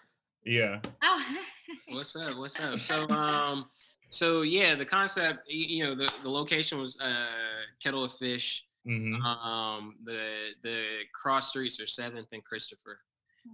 Yeah. Oh, what's up? What's up? So um, so yeah, the concept. You know, the the location was uh Kettle of Fish. hmm Um, the the cross streets are Seventh and Christopher.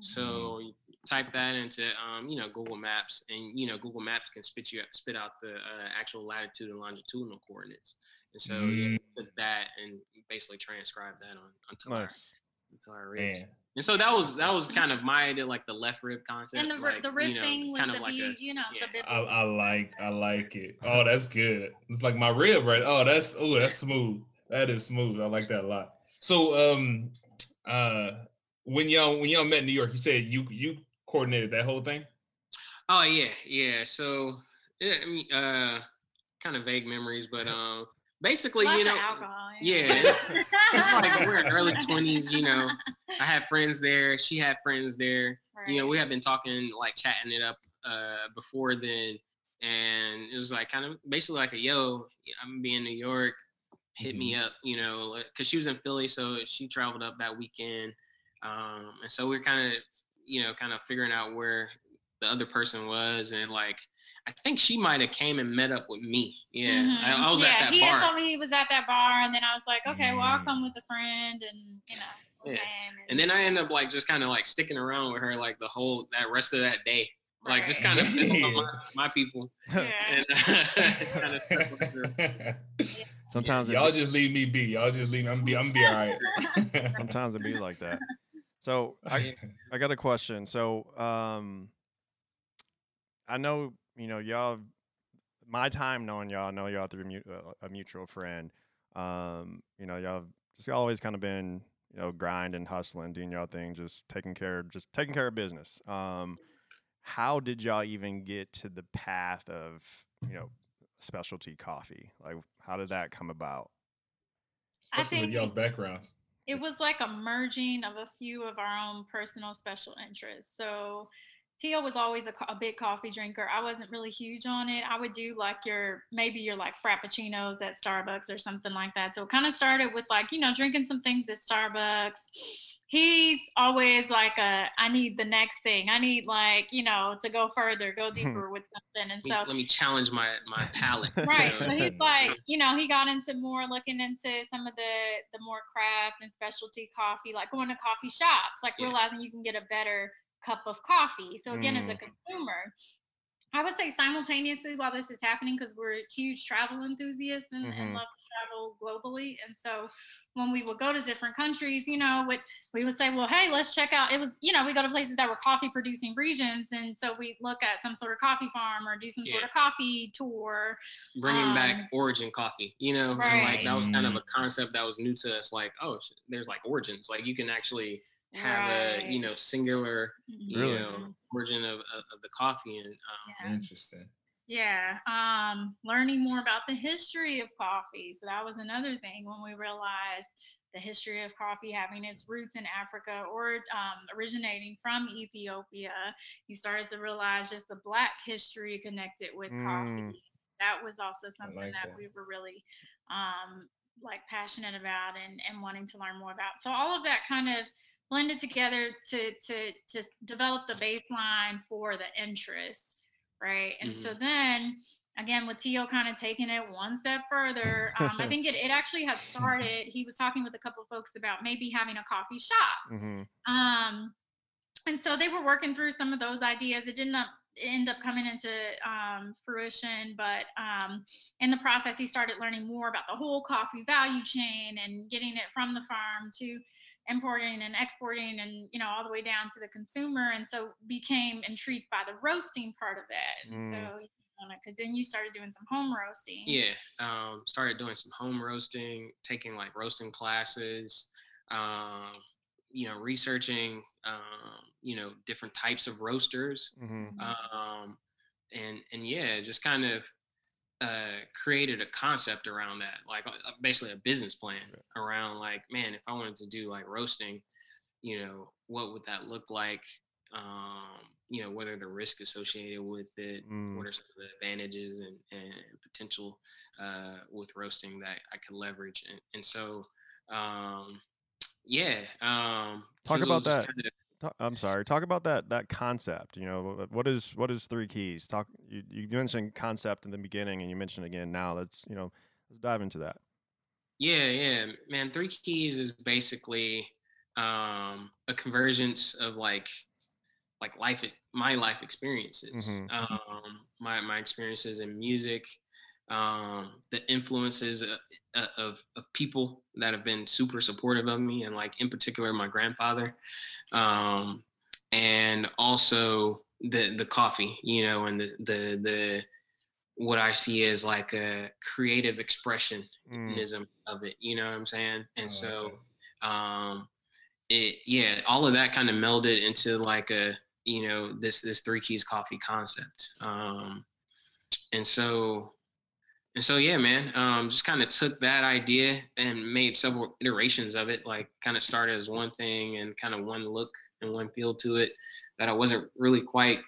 So you type that into um, you know Google Maps, and you know Google Maps can spit you spit out the uh, actual latitude and longitudinal coordinates. And so yeah, we took that and basically transcribed that on onto our Nice. onto our ribs. Man. And so that was that was kind of my idea, like the left rib concept. and the, ri- like, the rib you know, thing was kind the of like view, a you know, yeah. the I. I like I like it. Oh, that's good. It's like my rib, right? Oh, that's oh, that's smooth. That is smooth. I like that a lot. So, um, uh, when y'all when y'all met in New York, you said you you coordinated that whole thing. Oh yeah, yeah. So yeah, I mean, uh, kind of vague memories, but um, basically, Lots you know, alcohol. yeah, it's like we're in early twenties. You know, I had friends there. She had friends there. You know, we had been talking, like chatting it up uh, before then, and it was like kind of basically like a yo, I'm gonna be in New York. Hit me up, you know, because she was in Philly, so she traveled up that weekend, um, and so we are kind of, you know, kind of figuring out where the other person was, and like I think she might have came and met up with me. Yeah, I, I Mhm. was yeah, at that he bar. had told me he was at that bar, and then I was like, okay, well, I'll Mm. come with a friend, and you know. Yeah. came and then I ended up like just kind of like sticking around with her like the whole that rest of that day, like just kind of Yeah. my, my people. yeah. and kind of stuck. Sometimes it y'all be, just leave me be. Y'all just leave me. I'm be. I'm be all right. sometimes it be like that. So I I got a question. So um, I know you know y'all. My time knowing y'all, I know y'all through uh, a mutual friend. Um, you know y'all just always kind of been you know grinding, hustling, doing y'all thing, just taking care, just taking care of business. Um, how did y'all even get to the path of you know specialty coffee? Like, how did that come about? I Especially with think y'all's backgrounds. it was like a merging of a few of our own personal special interests. So Tia was always a, a big coffee drinker. I wasn't really huge on it. I would do like your maybe your like frappuccinos at Starbucks or something like that. So it kind of started with like you know drinking some things at Starbucks. He's always like a I need the next thing. I need like you know to go further, go deeper with something. And so let me challenge my my palate. you right know, so he's like you know he got into more looking into some of the the more craft and specialty coffee like going to coffee shops like Yeah. realizing you can get a better cup of coffee so again as a Mm. consumer i would say simultaneously while this is happening because we're huge travel enthusiasts and, and Mhm. love to travel globally and so when we would go to different countries, you know, what we would say, well, hey, let's check out. It was, you know, we go to places that were coffee producing regions, and so we look at some sort of coffee farm or do some sort of coffee tour. bringing Um, back origin coffee you know and, like that was kind of a concept that was new to us like oh there's like origins like you can actually have a you know singular you Really? know origin of, of, of the coffee and um, Yeah. Interesting. Yeah, um, learning more about the history of coffee. So that was another thing when we realized the history of coffee having its roots in Africa or um, originating from Ethiopia. You started to realize just the Black history connected with Mm. coffee. That was also something like that, that. we were really um, like passionate about and, and wanting to learn more about. So all of that kind of blended together to to to develop the baseline for the interest right? And so then again with Tio kind of taking it one step further um, i think it, it actually had started he was talking with a couple of folks about maybe having a coffee shop. Hmm um, and so they were working through some of those ideas. It didn't end up coming into um, fruition, but um, in the process, he started learning more about the whole coffee value chain and getting it from the farm to importing and exporting and you know all the way down to the consumer and so became intrigued by the roasting part of it. And Mm. so because then you started doing some home roasting. Yeah um, started doing some home roasting taking like roasting classes um, you know researching um, you know different types of roasters. Hmm um, and and yeah, just kind of uh, created a concept around that, like uh, basically a business plan around like, man, if I wanted to do like roasting, you know, what would that look like? Um, you know, whether the risk associated with it, Mm. what are some of the advantages and, and potential uh, with roasting that I could leverage, and, and so um, yeah, um, Talk about that. kinda- I'm sorry. Talk about that that concept. You know, what is what is three keys? Talk. You, you mentioned concept in the beginning, and you mentioned again now. Let's you know, let's dive into that. Yeah, yeah, man. Three keys is basically um, a convergence of like, like life, my life experiences, Mhm. um, my my experiences in music, um, the influences of, of of people that have been super supportive of me, and like in particular my grandfather, um, and also the the coffee, you know, and the the the what I see as like a creative expressionism Mm. of it. You know what I'm saying? And like so, um, it yeah, all of that kind of melded into like a you know this this three keys coffee concept. Um, and so and so yeah, man, um, just kind of took that idea and made several iterations of it. Like kind of started as one thing and kind of one look and one feel to it that I wasn't really quite,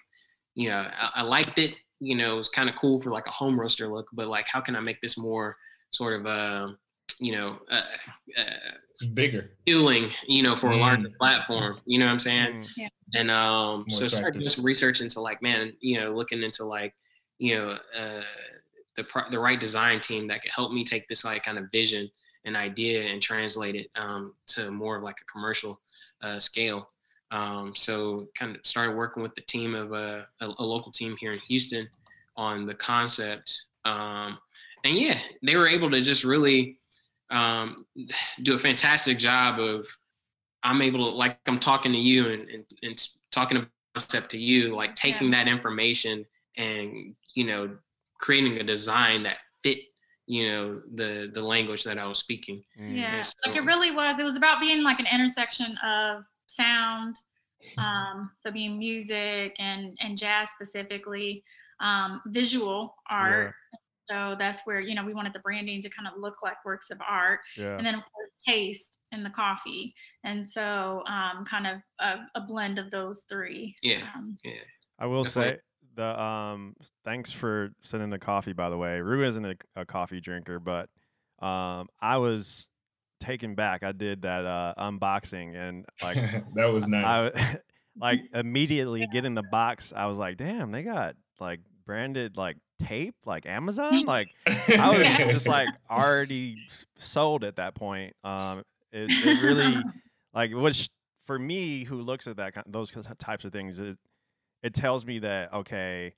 you know, I, I liked it. You know, it was kind of cool for like a home roaster look, but like, how can I make this more sort of, uh, you know, uh, uh, bigger. appealing, you know, for a larger Mm. platform. You know what I'm saying? Mm. and um More so started doing some research into like man you know looking into like you know uh the the right design team that could help me take this like kind of vision and idea and translate it um to more of like a commercial uh scale. Um so kind of started working with the team of uh, a, a local team here in houston on the concept um and yeah they were able to just really um do a fantastic job of I'm able to like I'm talking to you and, and, and talking about concept to you, like taking that information and you know creating a design that fit you know the the language that I was speaking. Mm. Yeah, And like it really was. It was about being like an intersection of sound, um, so being music and and jazz specifically, um, visual art. So that's where you know we wanted the branding to kind of look like works of art, Yeah. and then of course taste in the coffee, and so um, kind of a, a blend of those three. Yeah. Um, I will Definitely. say the um thanks for sending the coffee by the way. Rue isn't a, a coffee drinker, but um I was taken back. I did that uh unboxing and like that was nice. I like immediately getting the box, I was like, damn, they got like branded like tape, like Amazon. Like I was Yeah. just like already sold at that point. Um it, it really like which for me who looks at that kind those types of things it, it tells me that okay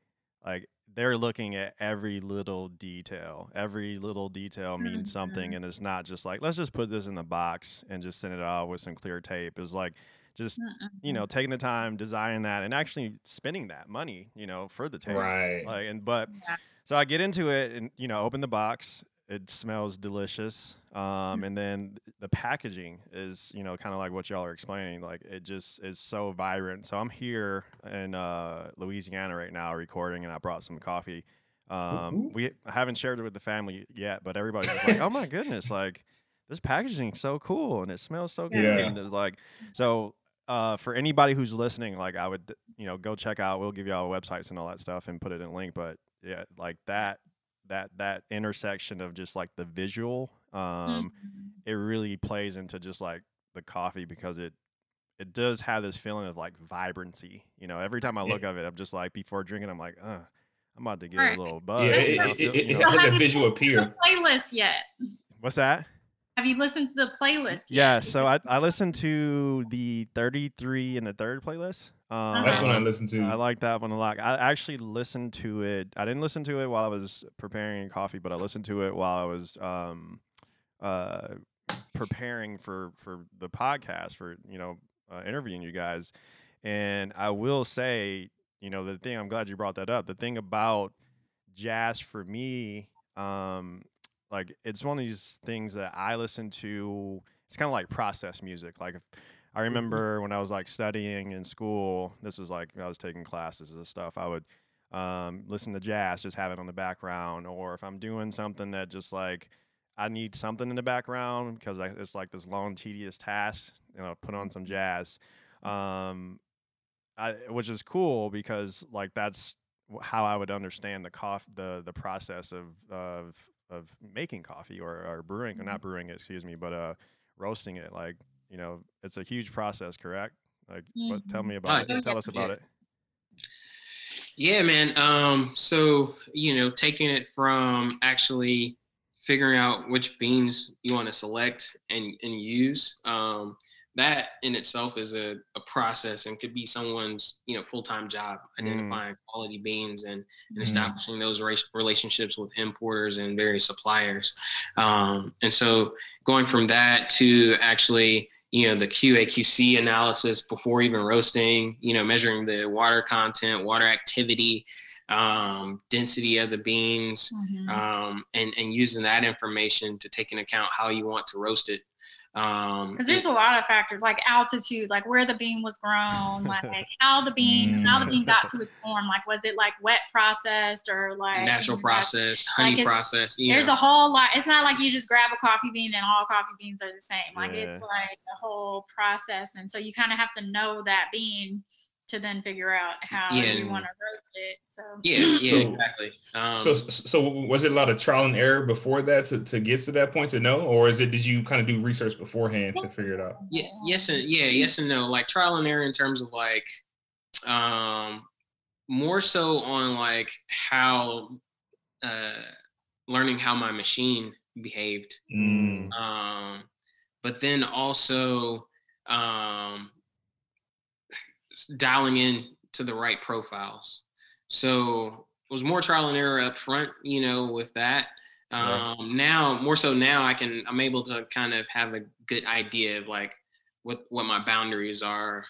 like they're looking at every little detail. Every little detail means something, Mhm. and it's not just like let's just put this in the box and just send it off with some clear tape. It's like just you Mm-mm. know taking the time designing that and actually spending that money you know for the tape Right. like and but Yeah. so i get into it and you know open the box it smells delicious um and then the packaging is you know kind of like what y'all are explaining like it just is so vibrant so i'm here in uh louisiana right now recording and i brought some coffee um we haven't shared it with the family yet but everybody's like oh my goodness like this packaging is so cool and it smells so good Yeah. and it's like so uh, for anybody who's listening, like I would, you know, go check out. We'll give y'all websites and all that stuff and put it in a link. But yeah, like that, that, that intersection of just like the visual, um, Mhm. it really plays into just like the coffee because it, it does have this feeling of like vibrancy. You know, every time I Yeah. look at it, I'm just like before drinking, I'm like, uh, I'm about to get Right. a little buzz. Yeah, you it, it, it, it has have that you visual listened to appeal. the playlist yet? What's that? Have you listened to the playlist? Yeah, so I, I listened to the 33 and the third playlist. Um, That's what I Uh-huh. listen to. I like that one a lot. I actually listened to it. I didn't listen to it while I was preparing coffee, but I listened to it while I was um, uh, preparing for for the podcast for you know uh, interviewing you guys. And I will say, you know, the thing I'm glad you brought that up. The thing about jazz for me, um, like it's one of these things that I listen to. It's kind of like process music. Like if I remember when I was like studying in school, this was like I was taking classes and stuff. I would um, listen to jazz, just have it on the background, or if I'm doing something that just like I need something in the background because I, it's like this long, tedious task, you know, put on some jazz, um, I, which is cool because like that's how I would understand the coff the the process of of of making coffee or, or brewing or not brewing it, excuse me, but uh roasting it. Like you know, it's a huge process, correct? Like, what? Tell me about yeah. it. Tell us about Yeah. it. Yeah, man. Um, so you know, taking it from actually figuring out which beans you want to select and and use. Um, that in itself is a, a process and could be someone's you know full time job identifying quality beans and, and Mm. establishing those ra- relationships with importers and various suppliers. Um, and so going from that to actually you know the QAQC analysis before even roasting, you know measuring the water content, water activity, um, density of the beans, Mhm. um, and and using that information to take into account how you want to roast it. Um, Because there's a lot of factors like altitude, like where the bean was grown, like how the bean, how the bean got to its form. Like was it like wet processed or like natural like, honey it's- process. You There's know. a whole lot. It's not like you just grab a coffee bean and all coffee beans are the same. Like Yeah. it's like a whole process, and so you kind of have to know that bean to then figure out how Yeah. you want to roast it. So yeah, yeah, So- exactly. Um, so, so was it a lot of trial and error before that to, to get to that point to know, or is it did you kind of do research beforehand to figure it out? yeah, yes and yeah, yes and no. Like trial and error in terms of like, um, more so on like how, uh, learning how my machine behaved Mm. um, but then also um, dialing in to the right profiles. So it was more trial and error up front, you know, with that. Right. Um, Now, more so now, I can I'm able to kind of have a good idea of like what what my boundaries are,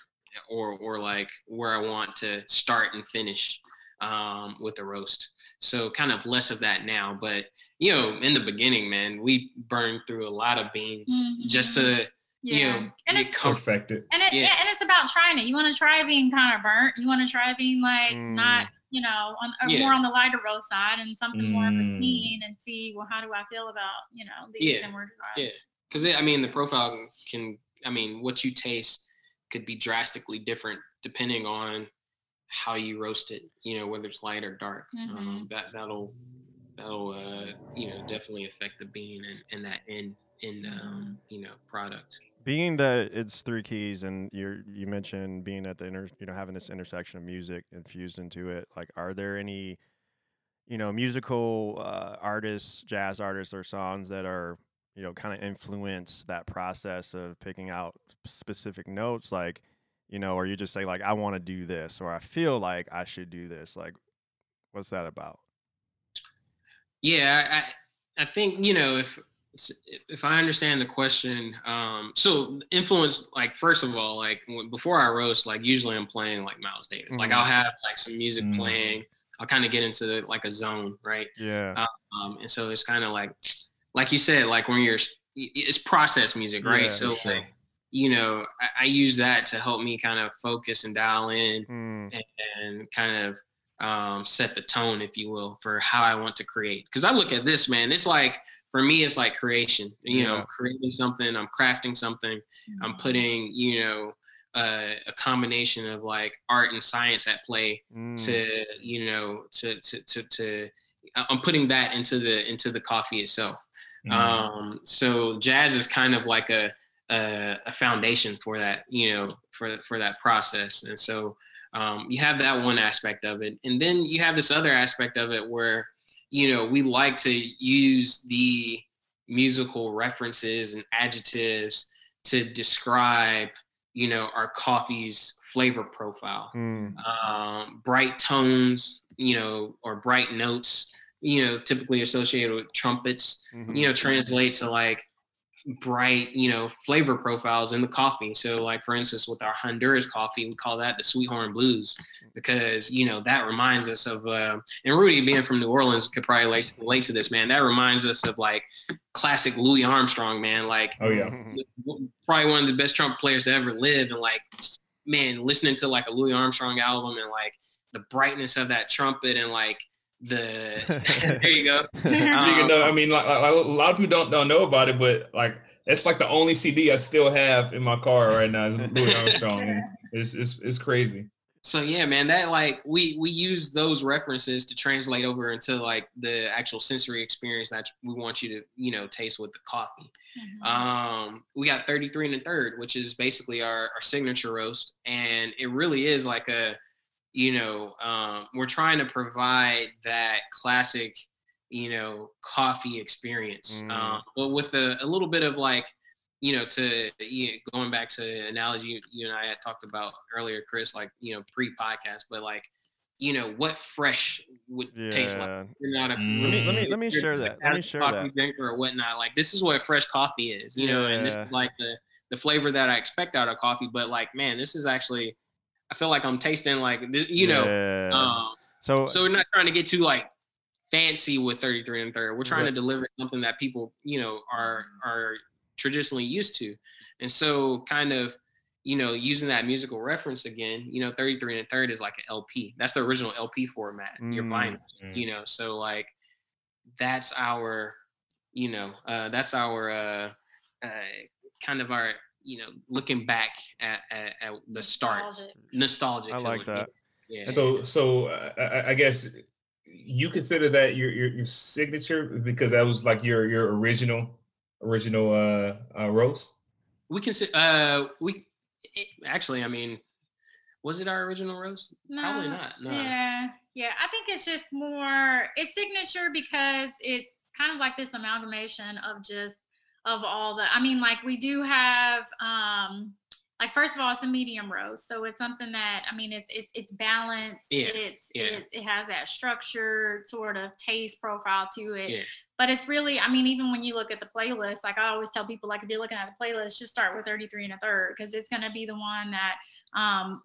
or or like where I want to start and finish um, with the roast. So kind of less of that now, but you know, in the beginning, man, we burned through a lot of beans just to yeah, you know and get it's Perfected. and it yeah. yeah. and it's about trying it. You want to try being kind of burnt. You want to try being like Mm. not you know on or Yeah. more on the lighter roast side and something more Mm. clean and see well how do I feel about you know these Yeah, and where yeah. because I mean the profile can I mean what you taste could be drastically different depending on how you roast it. You know whether it's light or dark. Um, that that'll that'll uh, you know definitely affect the bean and, and that end end um, you know product. Being that it's three keys and you you mentioned being at the you know having this intersection of music infused into it like are there any you know musical uh, artists jazz artists or songs that are you know kind of influence that process of picking out specific notes like you know or you just say like i want to do this or i feel like i should do this like what's that about? Yeah, I I think you know if if I understand the question, um, so influence like first of all, like before I roast, like usually I'm playing like Miles Davis. Mm-hmm. Like I'll have like some music mm-hmm. playing. I'll kind of get into like a zone, right? Yeah. Um, and so it's kind of like, like you said, like when you're, it's process music, right? Yeah, so sure. like, you know, I, I, use that to help me kind of focus and dial in mm. and, and, kind of um, set the tone, if you will, for how I want to create. Because I look at this, man, it's like for me, it's like creation. You yeah. know, creating something, I'm crafting something, mm-hmm. I'm putting, you know, uh, a combination of like art and science at play mm. to, you know, to to to to. I'm putting that into the into the coffee itself. Mm. Um, so jazz is kind of like a, a, a foundation for that, you know, for for that process. And so um, you have that one aspect of it, and then you have this other aspect of it where you know, we like to use the musical references and adjectives to describe, you know, our coffee's flavor profile. Mm. Um, bright tones, you know, or bright notes, you know, typically associated with trumpets, mm-hmm. you know, translate to like bright, you know, flavor profiles in the coffee. So, like for instance, with our Honduras coffee, we call that the Sweethorn Blues because you know that reminds us of. Uh, and Rudy, being from New Orleans, could probably relate, relate to this, man. That reminds us of like classic Louis Armstrong, man. Like, oh yeah, probably one of the best trumpet players to ever live, and like, man, listening to like a Louis Armstrong album and like the brightness of that trumpet and like the there you go. Speaking um, of, I mean, like, like, a lot of people don't don't know about it, but like it's like the only CD I still have in my car right now is Louis Armstrong. it's, it's it's crazy. So yeah, man, that like we we use those references to translate over into like the actual sensory experience that we want you to you know taste with the coffee. Mm-hmm. Um, we got 33 and a third, which is basically our our signature roast, and it really is like a you know, um, we're trying to provide that classic, you know, coffee experience, mm. um, but with a, a, little bit of like, you know, to you know, going back to analogy you, you and I had talked about earlier, Chris, like you know, pre-podcast, but like, you know, what fresh would yeah. taste like. You're not a mm. let me let me, let me share that. Let me share coffee that. drinker or whatnot. Like this is what fresh coffee is, you yeah. know, and this is like the the flavor that I expect out of coffee. But like, man, this is actually I feel like I'm tasting like you know. Yeah. Um, so so we're not trying to get too like fancy with 33 and third. We're trying right. to deliver something that people you know are are traditionally used to, and so kind of you know using that musical reference again. You know, 33 and third is like an LP. That's the original LP format. Mm. Your vinyl. Mm. You know, so like that's our you know uh, that's our uh, uh, kind of our you know, looking back at, at, at the start, nostalgic. I like that. Yeah. So, so uh, I, I, guess you consider that your, your, your signature because that was like your your original original uh, uh roast. We consider uh we it, actually, I mean, was it our original roast? No, Probably not. No. Yeah, yeah. I think it's just more it's signature because it's kind of like this amalgamation of just of all the i mean like we do have um like first of all it's a medium roast so it's something that i mean it's it's it's balanced yeah. it's yeah. it's it has that structured sort of taste profile to it yeah. but it's really i mean even when you look at the playlist like i always tell people like if you're looking at the playlist just start with 33 and a third because it's going to be the one that um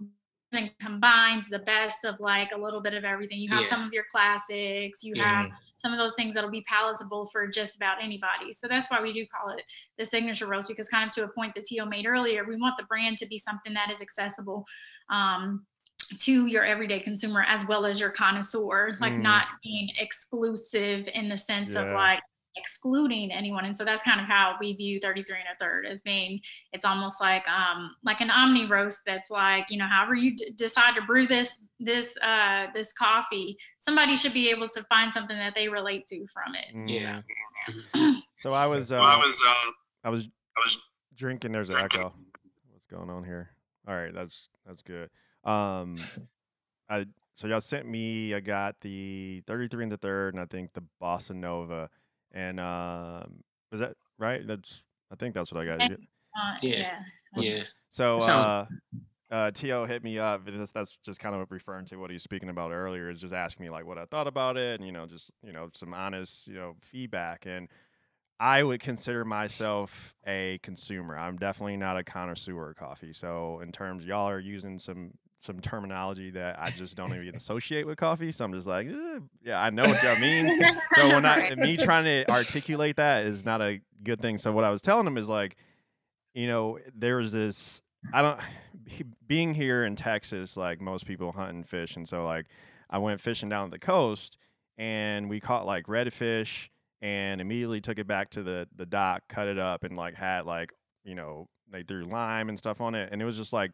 and combines the best of like a little bit of everything. You have yeah. some of your classics, you yeah. have some of those things that'll be palatable for just about anybody. So that's why we do call it the signature roast because kind of to a point that Tio made earlier, we want the brand to be something that is accessible um, to your everyday consumer as well as your connoisseur, like mm. not being exclusive in the sense yeah. of like excluding anyone. And so that's kind of how we view 33 and a third as being, it's almost like, um, like an omni roast that's like, you know, however you d- decide to brew this, this, uh, this coffee, somebody should be able to find something that they relate to from it. Mm. Yeah. so I was, uh, I was, uh, I was, I was drinking. There's an echo. What's going on here? All right. That's, that's good. Um, I, so y'all sent me, I got the 33 and the third, and I think the Bossa Nova and um, was that right? That's I think that's what I got. Uh, yeah, yeah. So uh, uh, To hit me up. and That's, that's just kind of referring to what he was speaking about earlier. Is just asking me like what I thought about it, and you know, just you know, some honest you know feedback. And I would consider myself a consumer. I'm definitely not a connoisseur of coffee. So in terms, y'all are using some some terminology that I just don't even associate with coffee. So I'm just like, eh, yeah, I know what y'all mean. So when I me trying to articulate that is not a good thing. So what I was telling him is like, you know, there's this. I don't he- being here in Texas, like most people hunt and fish, and so like I went fishing down the coast and we caught like redfish and immediately took it back to the the dock, cut it up, and like had like you know they threw lime and stuff on it, and it was just like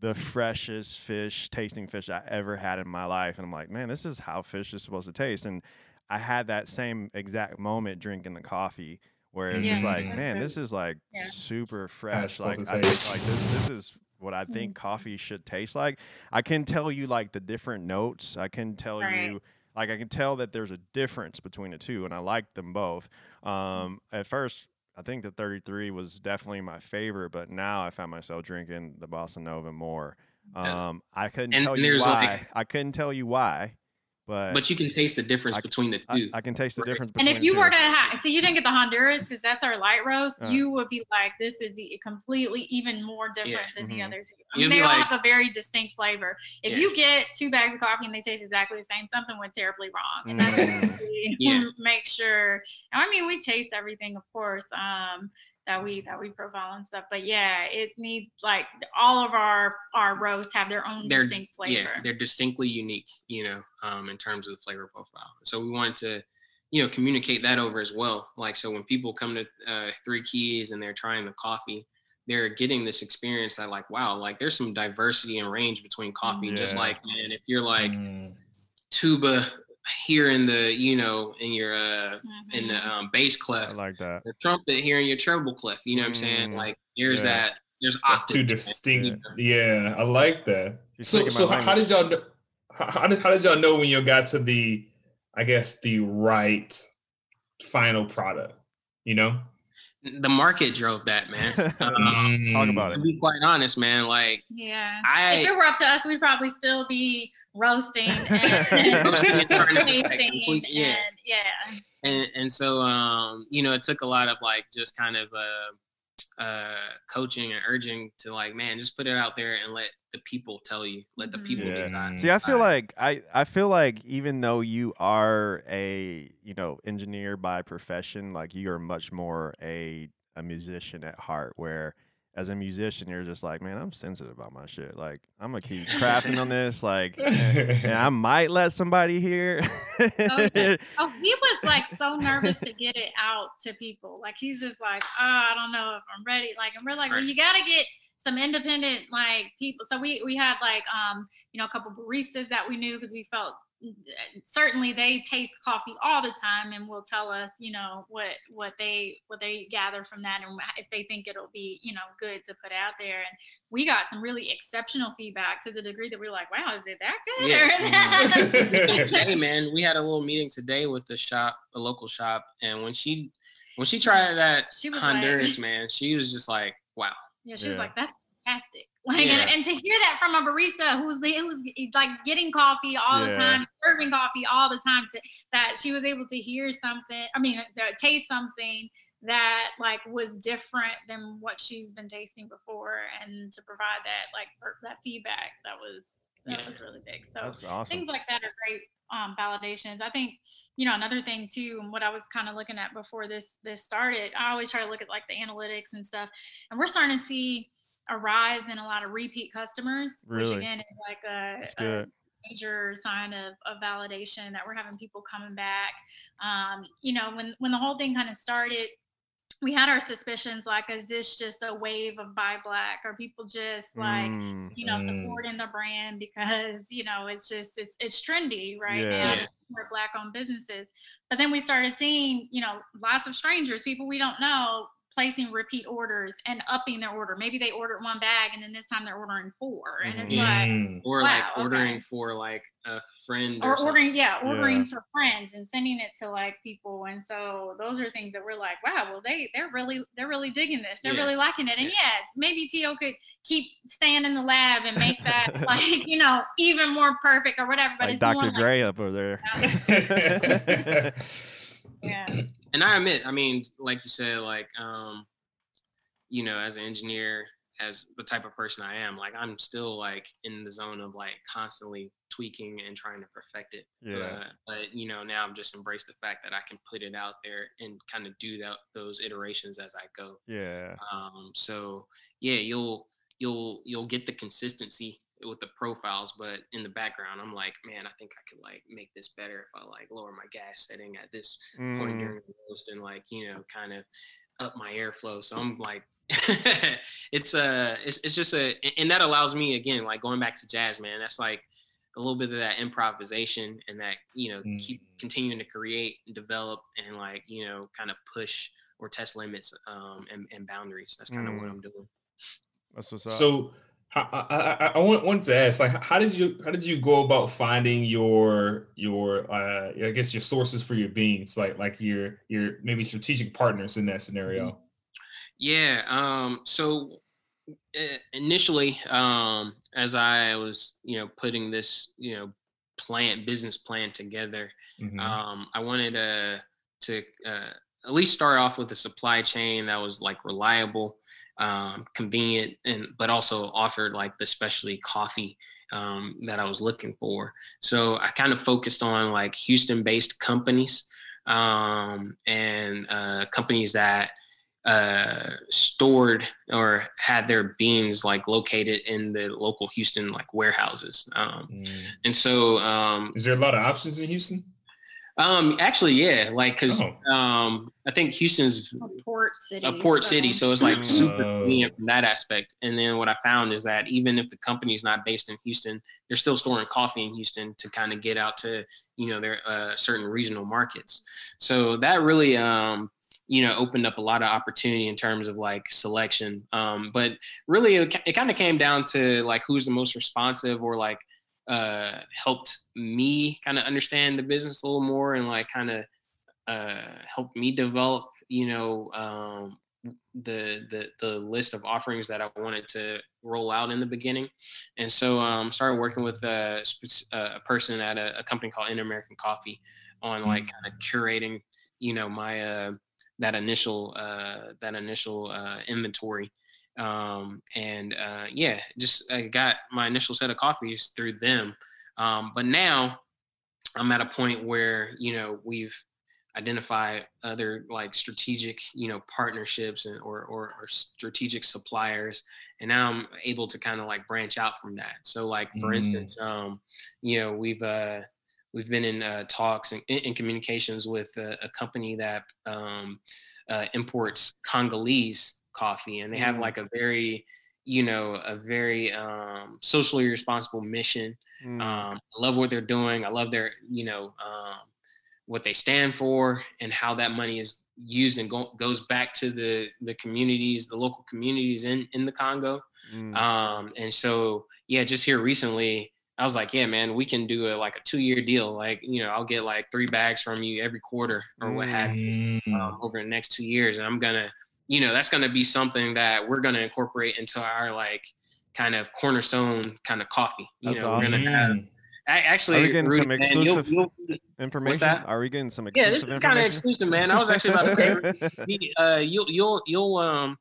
the freshest fish tasting fish I ever had in my life, and I'm like, man, this is how fish is supposed to taste, and I had that same exact moment drinking the coffee. Where it's just Yeah. like, Mhm. man, this is like Yeah. super fresh. Like, supposed I just, like this, this is what I think coffee should taste like. I can tell you like the different notes. I can tell Right. you like I can tell that there's a difference between the two, and I like them both. Um, at first, I think the 33 was definitely my favorite, but now I found myself drinking the Bossa Nova more. Um, I couldn't And tell you why. like- I couldn't tell you why, but, But you can taste the difference I- between the two. I can taste the Right. difference And if you the were two. to have, so you didn't get the Honduras because that's our light roast, Uh. you would be like, this is the completely even more different Yeah. than Mhm. the other two. I You'd mean, they all like- have a very distinct flavor. If Yeah. you get two bags of coffee and they taste exactly the same, something went terribly wrong. And that's Mm. what we Yeah. make sure. I mean, we taste everything, of course. Um, that we that we profile and stuff, but yeah, it needs like all of our our roasts have their own They're- distinct flavor. Yeah, they're distinctly unique, you know, um, in terms of the flavor profile. So we wanted to, you know, communicate that over as well. Like, so when people come to uh, Three Keys and they're trying the coffee, they're getting this experience that, like, wow, like there's some diversity and range between coffee. Just like, man, if you're like Mm. tuba here in the, you know, in your uh, in Mhm. the um, bass I like that. the trumpet here in your treble clef. You know what I'm saying? Mm, Like, there's yeah. that. There's That's two distinct. Yeah, I like that. You're So, so how, how did y'all know? How, how did how did y'all know when you got to the, I guess the right final product? You know. The market drove that, man. Um, Talk about to it. be quite honest, man, like Yeah. I if it were up to us, we'd probably still be roasting and, Trying to tasting yeah. and yeah. and and so um, you know, it took a lot of like just kind of uh uh coaching and urging to like, man, just put it out there and let the people tell you, let the people Yeah. decide. See, I feel Alright. like I, I feel like even though you are a you know engineer by profession, like you are much more a a musician at heart. Where as a musician, you're just like, man, I'm sensitive about my shit. Like I'm gonna keep crafting on this. Like, and I might let somebody hear. yeah. Oh, he was like so nervous to get it out to people. Like he's just like, oh, I don't know if I'm ready. Like, and we're like, well, you gotta get some independent like people. So we we had like um you know a couple baristas that we knew because we felt certainly they taste coffee all the time and will tell us you know what what they what they gather from that and if they think it'll be you know good to put out there and we got some really exceptional feedback to the degree that we were like wow is it that good Yeah. Mhm. hey man, we had a little meeting today with the shop, a local shop, and when she when she tried that She was like- Honduras, man, she was just like, wow. Yeah, she was like, "That's fantastic!" Like, and, Yeah. and to hear that from a barista who's the who's like getting coffee all Yeah. the time, serving coffee all the time, to, that she was able to hear something. I mean, uh, taste something that like was different than what she's been tasting before, and to provide that like that feedback, that was that Yeah. was really big. So That's awesome. things like that are great um, validations. I think you know another thing too, and what I was kind of looking at before this this started. I always try to look at like the analytics and stuff, and we're starting to see a rise in a lot of repeat customers, which again is like a, a major sign of, of validation that we're having people coming back. Um, you know, when when the whole thing kind of started, we had our suspicions like, is this just a wave of buy black? Are people just like Mm, you know, Mm. supporting the brand because you know it's just it's it's trendy right Yeah. now black owned businesses. But then we started seeing, you know, lots of strangers, people we don't know, placing repeat orders and upping their order. Maybe they ordered one bag and then this time they're ordering four. And it's Mhm. like, Mm. or Wow, like okay. ordering for like a friend or, or ordering, yeah, ordering Yeah. for friends and sending it to like people. And so those are things that we're like, wow, well they they're really they're really digging this. They're Yeah. really liking it. And Yeah. yeah, maybe Tio could keep staying in the lab and make that like, you know, even more perfect or whatever. But like it's more Dr. like, Dre up over there. yeah. and I admit, I mean, like you said, like um, you know, as an engineer, as the type of person I am, like I'm still like in the zone of like constantly tweaking and trying to perfect it. Yeah. Uh, but you know, now I've just embraced the fact that I can put it out there and kind of do that those iterations as I go. Yeah. Um, so yeah, you'll you'll you'll get the consistency with the profiles, but in the background, I'm like, man, I think I could like make this better if I like lower my gas setting at this point Mm, during the roast and like you know kind of up my airflow. So I'm like, it's uh it's it's just a and that allows me again like going back to jazz, man. That's like a little bit of that improvisation and that you know keep Mm. continuing to create and develop and like you know kind of push or test limits um and, and boundaries. That's kind of what Mm. I'm doing. that's what's up. So I, I, I, I want, wanted to ask, like, how did you how did you go about finding your your uh, I guess your sources for your beans, like like your your maybe strategic partners in that scenario? Yeah. Um, so uh, initially, um, as I was, you know, putting this, you know, plan business plan together, Mhm. um, I wanted to to uh, at least start off with a supply chain that was like reliable, um, convenient, and but also offered like the specialty coffee um, that I was looking for. So I kind of focused on like Houston-based companies um, and uh, companies that uh, stored or had their beans like located in the local Houston like warehouses. Um, Mm. and so um, Is there a lot of options in Houston? Um, actually, yeah, like because Oh. um, I think Houston's A port city. a port city, so it's like super convenient from that aspect. And then what I found is that even if the company is not based in Houston, they're still storing coffee in Houston to kind of get out to you know their uh, certain regional markets. So that really um, you know opened up a lot of opportunity in terms of like selection. Um, but really, it, it kind of came down to like who's the most responsive or like uh, helped me kind of understand the business a little more and like kind of uh, helped me develop, you know, um, the the the list of offerings that I wanted to roll out in the beginning, and so um, started working with a, a person at a, a company called InterAmerican Coffee on like kind of curating, you know, my uh, that initial uh, that initial uh, inventory um, and uh, yeah, just I got my initial set of coffees through them. Um, but now I'm at a point where you know we've identified other like strategic you know partnerships and or, or or strategic suppliers and now i'm able to kind of like branch out from that so like for Mm. instance um you know we've uh we've been in uh, talks and in, in communications with a, a company that um uh, imports congolese coffee and they have Mm. like a very you know a very um socially responsible mission Mm, um, I love what they're doing. I love their, you know, um, what they stand for and how that money is used and go, goes back to the the communities, the local communities in in the Congo. mm, Um, and so, yeah, just here recently, I was like, yeah, man, we can do a like a two year deal. Like, you know, I'll get like three bags from you every quarter or what have you Mm. um, over the next two years. And I'm gonna, you know, that's gonna be something that we're gonna incorporate into our like kind of cornerstone kind of coffee. You That's know, we're gonna awesome. have. I, actually Are we getting Rudy, some man, you'll- exclusive you'll- information? Are we getting some yeah, exclusive this is kind of exclusive, man. I was actually about to say, uh, you'll you'll you'll um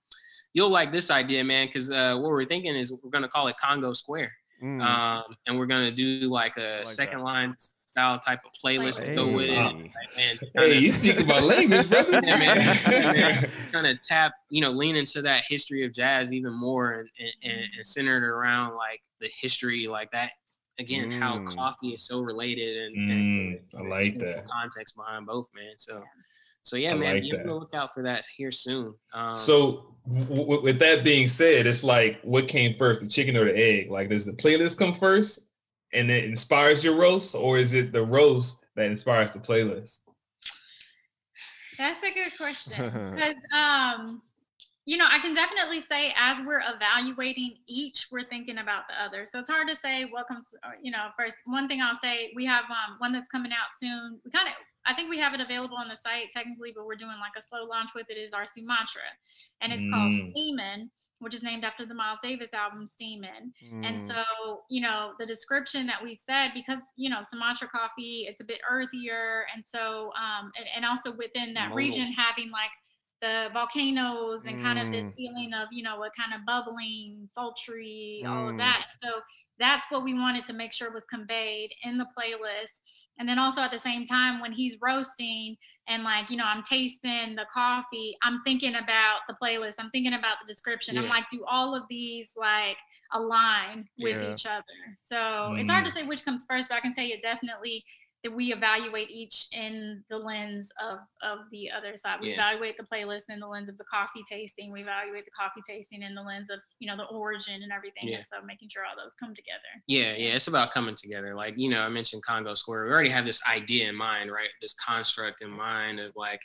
you'll like this idea, man, because uh, what we're thinking is we're gonna call it Congo Square, Mm, um, and we're gonna do like a like second that. line style type of playlist to go with it. Hey. Like, man, Hey, kinda- you speak about language, brother. Yeah, man. Yeah, man. kind of tap, you know, lean into that history of jazz even more and, and, and, and center it around like the history, like that again, how Mm. coffee is so related and, Mm, and I like the that. context behind both, man. So, so yeah, I man, like be on that. the lookout for that here soon. Um, So, w- w- with that being said, it's like what came first, the chicken or the egg? Like, does the playlist come first, and it inspires your roast, or is it the roast that inspires the playlist? That's a good question. Because um you know, I can definitely say as we're evaluating each, we're thinking about the other. So it's hard to say what comes, uh, you know, first. One thing I'll say, we have um, one that's coming out soon. We kind of, I think we have it available on the site technically, but we're doing like a slow launch with it. Is our Sumatra, and it's mm. called Steamin', which is named after the Miles Davis album Steamin'. Mm. And so, you know, the description that we've said because you know Sumatra coffee, it's a bit earthier, and so, um, and, and also within that Modal. region having like the volcanoes and kind of this mm. feeling of you know a kind of bubbling sultry mm. all of mm. that so that's what we wanted to make sure was conveyed in the playlist and then also at the same time when he's roasting and like you know i'm tasting the coffee i'm thinking about the playlist i'm thinking about the description yeah. i'm like do all of these like align with yeah. each other so mm. it's hard to mm. say which comes first but i can tell you definitely we evaluate each in the lens of of the other side. We yeah. evaluate the playlist in the lens of the coffee tasting. We evaluate the coffee tasting in the lens of you know the origin and everything. Yeah. And so making sure all those come together. Yeah, yeah, it's about coming together. Like you know, I mentioned Congo Square. We already have this idea in mind, right? This construct in mind of like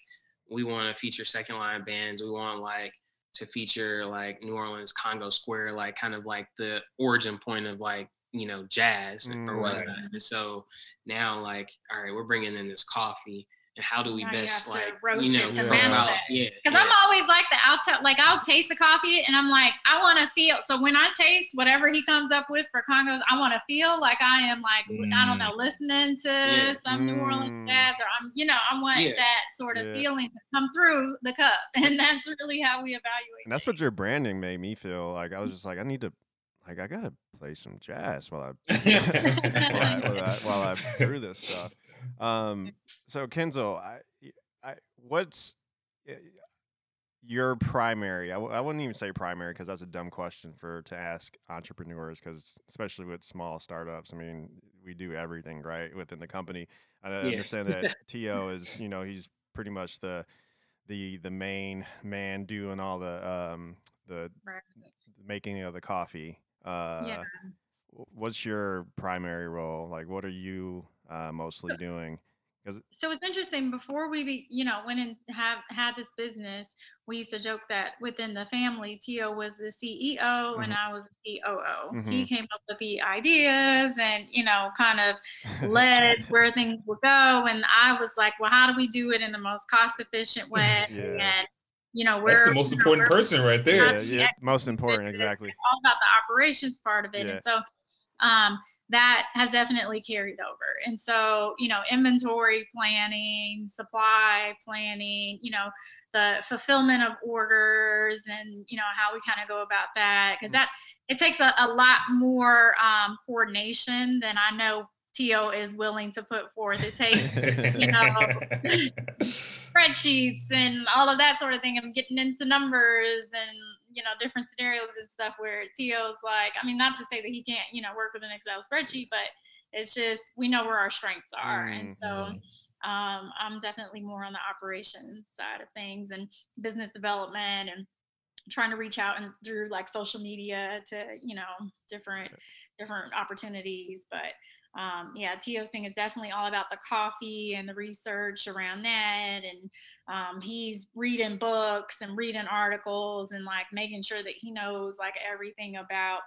we want to feature second line bands. We want like to feature like New Orleans Congo Square, like kind of like the origin point of like you know jazz mm, or whatnot. Right. And so now like all right we're bringing in this coffee and how do we now best you like you know to yeah because yeah. i'm always like the i'll tell like i'll taste the coffee and i'm like i want to feel so when i taste whatever he comes up with for congos i want to feel like i am like mm. i don't know mm. listening to yeah. some mm. new orleans mm. jazz or i'm you know i want yeah. that sort of feeling to come through the cup and that's really how we evaluate and that's what your branding made me feel like i was just like i need to like I gotta play some jazz while I while, I, while, I, while I brew this stuff. Um, so Kenzel, I, I, what's your primary? I w- I wouldn't even say primary because that's a dumb question for to ask entrepreneurs because especially with small startups. I mean, we do everything right within the company. I yeah. understand that To is you know he's pretty much the the the main man doing all the um the right. making of the coffee uh, yeah. What's your primary role? Like, what are you uh, mostly doing? so it's interesting. Before we, be, you know, went and have had this business, we used to joke that within the family, Tio was the CEO mm-hmm. and I was the COO. Mm-hmm. He came up with the ideas and you know, kind of led where things would go. And I was like, well, how do we do it in the most cost efficient way? yeah. And you know, we're that's the most important know, person right there. Yeah, yeah most important, exactly. All about the operations part of it, yeah. and so um, that has definitely carried over. And so, you know, inventory planning, supply planning, you know, the fulfillment of orders, and you know how we kind of go about that because that it takes a, a lot more um, coordination than I know Tio is willing to put forth. It takes, you know, spreadsheets and all of that sort of thing and getting into numbers and, you know, different scenarios and stuff where Tio's like, I mean, not to say that he can't, you know, work with an Excel spreadsheet, but it's just, we know where our strengths are. Mm-hmm. And so, mm-hmm. um, I'm definitely more on the operations side of things and business development and trying to reach out and through like social media to, you know, different, different opportunities. But, um, yeah, Tio Singh is definitely all about the coffee and the research around that. And um, he's reading books and reading articles and like making sure that he knows like everything about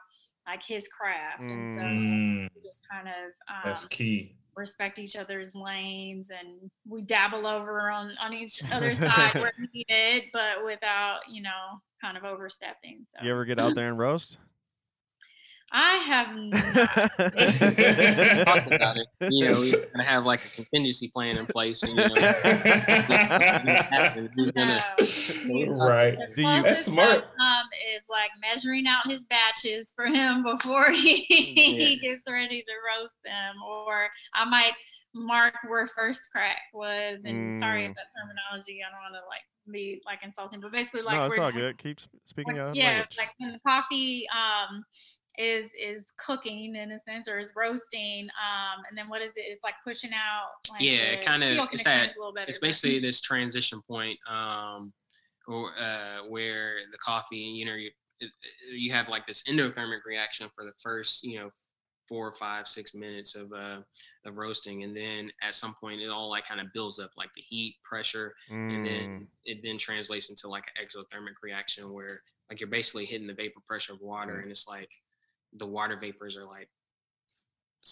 like his craft. And so mm. just kind of um, that's key. Respect each other's lanes, and we dabble over on on each other's side where needed, but without you know kind of overstepping. So. You ever get out there and roast? I have talked about it. You know, we're gonna have like a contingency plan in place. And, you know, gonna, right? Do you, that's smart. Um, is like measuring out his batches for him before he, yeah. he gets ready to roast them, or I might mark where first crack was. And mm. sorry if that terminology, I don't want to like be like insulting, but basically like no, it's all good. Keep speaking out. Yeah, like when the coffee um is is cooking in a sense or is roasting um and then what is it it's like pushing out like yeah kind of it's that it's basically this transition point um or uh where the coffee you know you you have like this endothermic reaction for the first you know four, five, six minutes of uh of roasting, and then at some point it all like kind of builds up, like the heat, pressure, and Mm, then it then translates into like an exothermic reaction where like you're basically hitting the vapor pressure of water, Mm. and it's like the water vapors are like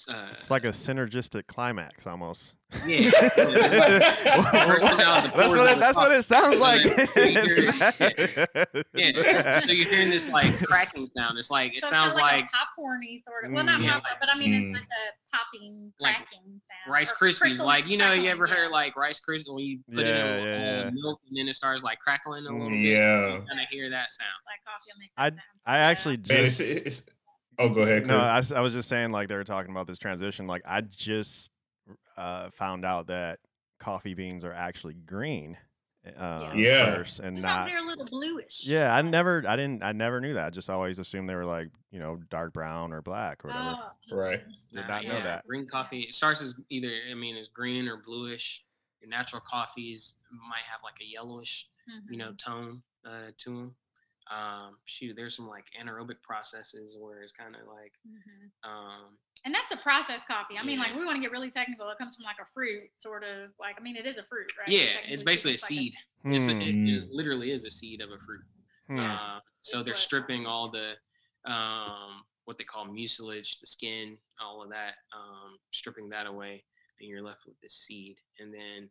uh, it's like a synergistic climax almost. yeah, Bursting out of the that's what it, that's what it sounds like. yeah. So you're hearing this like cracking sound. It's like it So sounds it's like popcorny sort of. Well, not Mm. Yeah, popcorn, but I mean Mm. it's like a popping, Like cracking sound. Rice Krispies. Like you know, you ever heard like Rice Krispies when you put it in yeah, yeah. milk and then it starts like crackling a little Mm. bit. Yeah. You kind of hear that sound. like coffee will make i sound. i Yeah. actually Man, it's, just it's oh go ahead. no, I, I, s- I was just saying like they were talking about this transition. Like I just uh, found out that coffee beans are actually green. Uh, Yeah. First and not they're a little bluish. Yeah, I never, I didn't, I never knew that. I just always assumed they were like, you know, dark brown or black or whatever. Oh, Right. Did Nah, not know that. Green coffee. It starts as either I mean it's green or bluish. Your natural coffees might have like a yellowish, you know, mhm. tone uh, to them. Um, shoot, there's some like anaerobic processes where it's kind of like Mhm. um, And that's a processed coffee. I mean, like we want to get really technical. It comes from like a fruit, sort of like. I mean, it is a fruit, right? yeah, Technically it's basically a speaking, seed. It's a, Hmm, it, it Mm. literally is a seed of a fruit. hmm. Uh, so It's they're what- stripping all the um, what they call mucilage, the skin, all of that, um, stripping that away, and you're left with this seed. And then,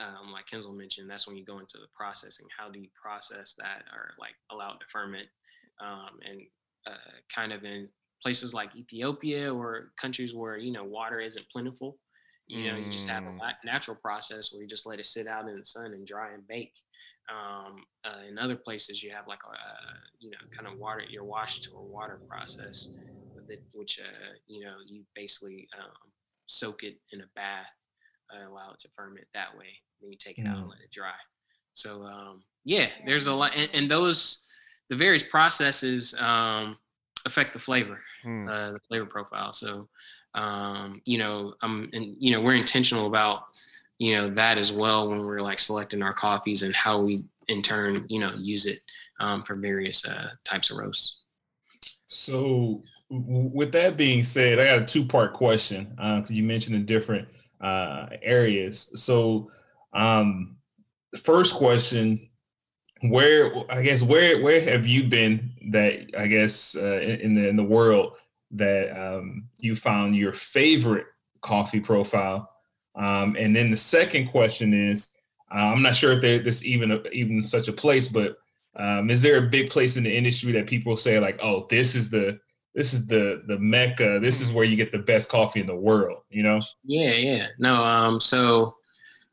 um, like Kenzel mentioned, that's when you go into the processing. How do you process that, or like allow it to ferment? Um, and uh, kind of in places like Ethiopia or countries where you know water isn't plentiful, you know, you just have a Mm. natural process where you just let it sit out in the sun and dry and bake. Um, uh, in other places, you have like a you know kind of water your wash to a water process, which uh, you know you basically um, soak it in a bath, uh, allow it to ferment that way. Then you take it out and Mm. let it dry. So um, yeah, there's a lot, and, and those the various processes um, affect the flavor Hmm. uh, the flavor profile. So, um, you know, um, and you know, we're intentional about you know that as well when we're like selecting our coffees and how we in turn, you know, use it um, for various uh, types of roasts. So, with that being said, I got a two part question because you mentioned the different uh, areas. So, um, first question where I guess where where have you been that I guess uh, in, the in the world that um, you found your favorite coffee profile? Um, and then the second question is, uh, I'm not sure if there's even a, even such a place, but um, is there a big place in the industry that people say like, oh, this is the this is the the mecca, this is where you get the best coffee in the world, you know? Yeah, yeah. No, um, so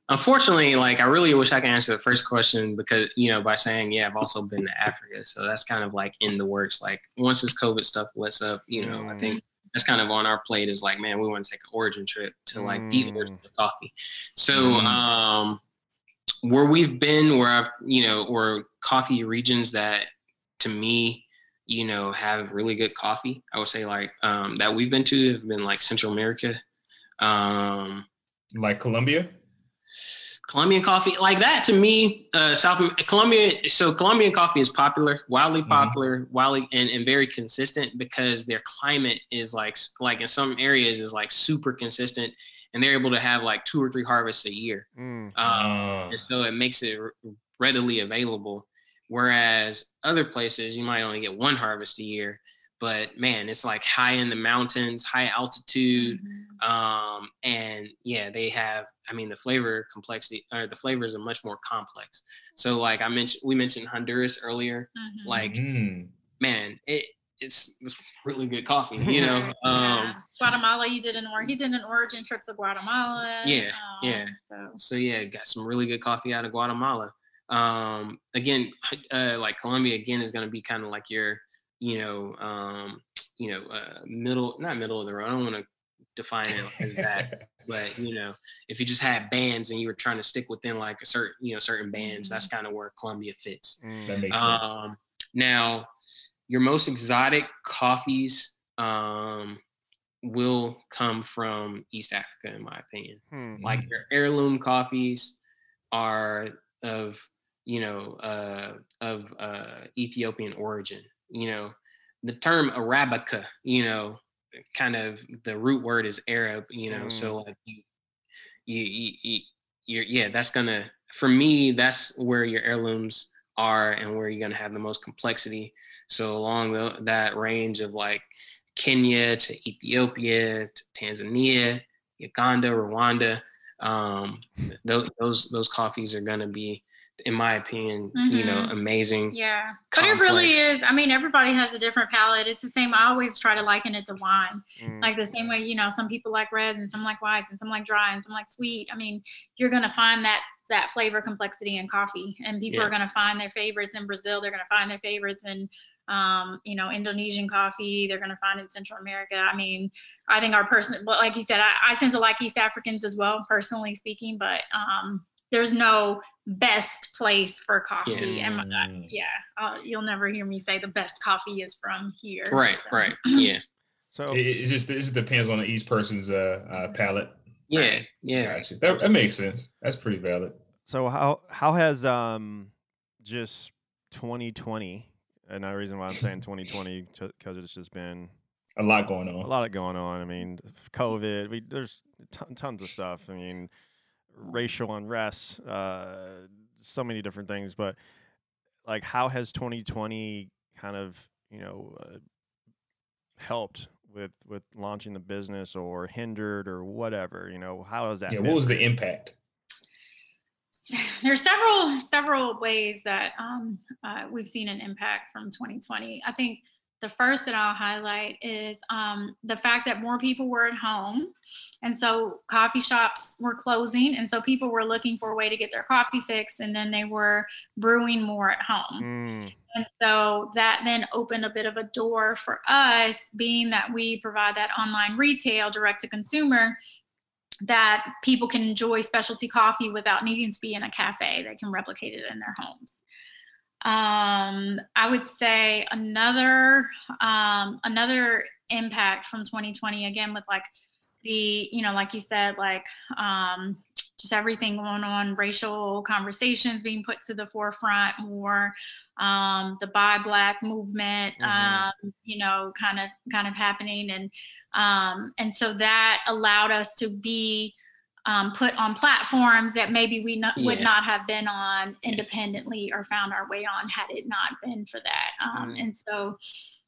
unfortunately, like I really wish I could answer the first question because, you know, by saying, yeah, I've also been to Africa. So that's kind of like in the works. Like once this COVID stuff lets up, you know, I Mm. think that's kind of on our plate is like, man, we want to take an origin trip to like the Mm. origin of coffee. So Mm. um where we've been where I've, you know, or coffee regions that to me, you know, have really good coffee. I would say like um that we've been to have been like Central America. Um Like Colombia? Colombian coffee like that to me, uh, South Colombia. So Colombian coffee is popular, wildly Mhm. popular, wildly and, and very consistent because their climate is like like in some areas is like super consistent, and they're able to have like two or three harvests a year. Mm. Um, Ah, and so it makes it r- readily available. Whereas other places you might only get one harvest a year, but man, it's like high in the mountains, high altitude, Mhm. um, and yeah, they have. I mean, the flavor complexity or the flavors are much more complex. So, like I mentioned, we mentioned Honduras earlier. Mhm. Like, mm. man, it it's, it's really good coffee. You know, um, Yeah. Guatemala, you did an or he did an origin trip to Guatemala. Yeah, yeah. um, So so yeah, got some really good coffee out of Guatemala. Um, again, uh, like Colombia again is going to be kind of like your, you know, um, you know, uh, middle, not middle of the road. I don't want to define it as that, but you know, if you just had bands and you were trying to stick within like a certain, you know, certain bands, that's kind of where Colombia fits. that Mm. makes sense. Um, now, your most exotic coffees um, will come from East Africa, in my opinion Hmm. like Mm. your heirloom coffees are of you know uh, of uh, Ethiopian origin. You know, the term Arabica, you know, kind of the root word is Arab, you know. Mm. So like you, you, you, you you're yeah, that's gonna for me that's where your heirlooms are and where you're gonna have the most complexity. So along the, that range of like Kenya to Ethiopia to Tanzania, Uganda, Rwanda, um, those those those coffees are gonna be, in my opinion, you know, Mhm. amazing. Yeah, but it really is. I mean, everybody has a different palate. It's the same. I always try to liken it to wine. Mm. Like the same way, you know, some people like reds and some like whites and some like dry and some like sweet. I mean, you're gonna find that that flavor complexity in coffee, and people Yeah. are gonna find their favorites in Brazil. They're gonna find their favorites in, um, you know, Indonesian coffee. They're gonna find in Central America. I mean, I think our person, but like you said, I, I tend to like East Africans as well, personally speaking. But um, there's no best place for coffee. And my- Mm. yeah, uh, you'll never hear me say the best coffee is from here. Right, so. right, yeah, So It, it just it just depends on each person's uh, uh palate. yeah, yeah. Gotcha. That, that makes sense. That's pretty valid. so how how has um just 2020 and the reason why I'm saying 2020 because it's just been A lot going on. a on. lot going on. I mean, COVID. We there's ton, tons of stuff. I mean, racial unrest. Uh, so many different things. But like, how has 2020 kind of you know uh, helped with with launching the business or hindered or whatever? You know, how has that? Yeah. been What was the you? impact? there's several several ways that um, uh, we've seen an impact from 2020. I think the first that I'll highlight is um, the fact that more people were at home, and so coffee shops were closing, and so people were looking for a way to get their coffee fixed, and then they were brewing more at home. Mm, And so that then opened a bit of a door for us, being that we provide that online retail direct to consumer, that people can enjoy specialty coffee without needing to be in a cafe. They can replicate it in their homes. Um, I would say another um, another impact from 2020 again with like the you know like you said like um, just everything going on racial conversations being put to the forefront more um, the buy black movement Mhm. um, you know kind of kind of happening and um, and so that allowed us to be um, put on platforms that maybe we not, would not have been on independently or found our way on had it not been for that. Um, Mm. and so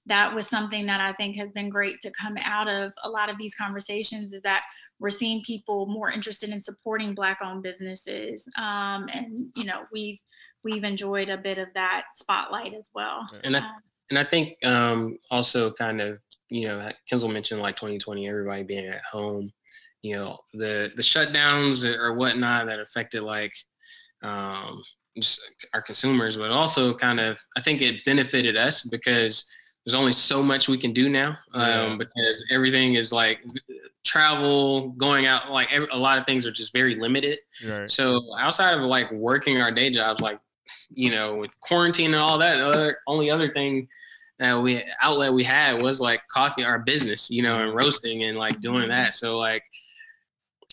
that was something that I think has been great to come out of a lot of these conversations is that we're seeing people more interested in supporting black owned businesses. Um, and you know we've we've enjoyed a bit of that spotlight as well. And I, Um, and I think um, also kind of you know Kenzel mentioned like 2020, everybody being at home, you know the the shutdowns or whatnot that affected like um, just our consumers, but also kind of I think it benefited us because there's only so much we can do now um, Yeah. because everything is like travel, going out, like every, a lot of things are just very limited. right. So outside of like working our day jobs, like you know, with quarantine and all that, the other only other thing that we outlet we had was like coffee, our business, you know, and roasting and like doing that. So like,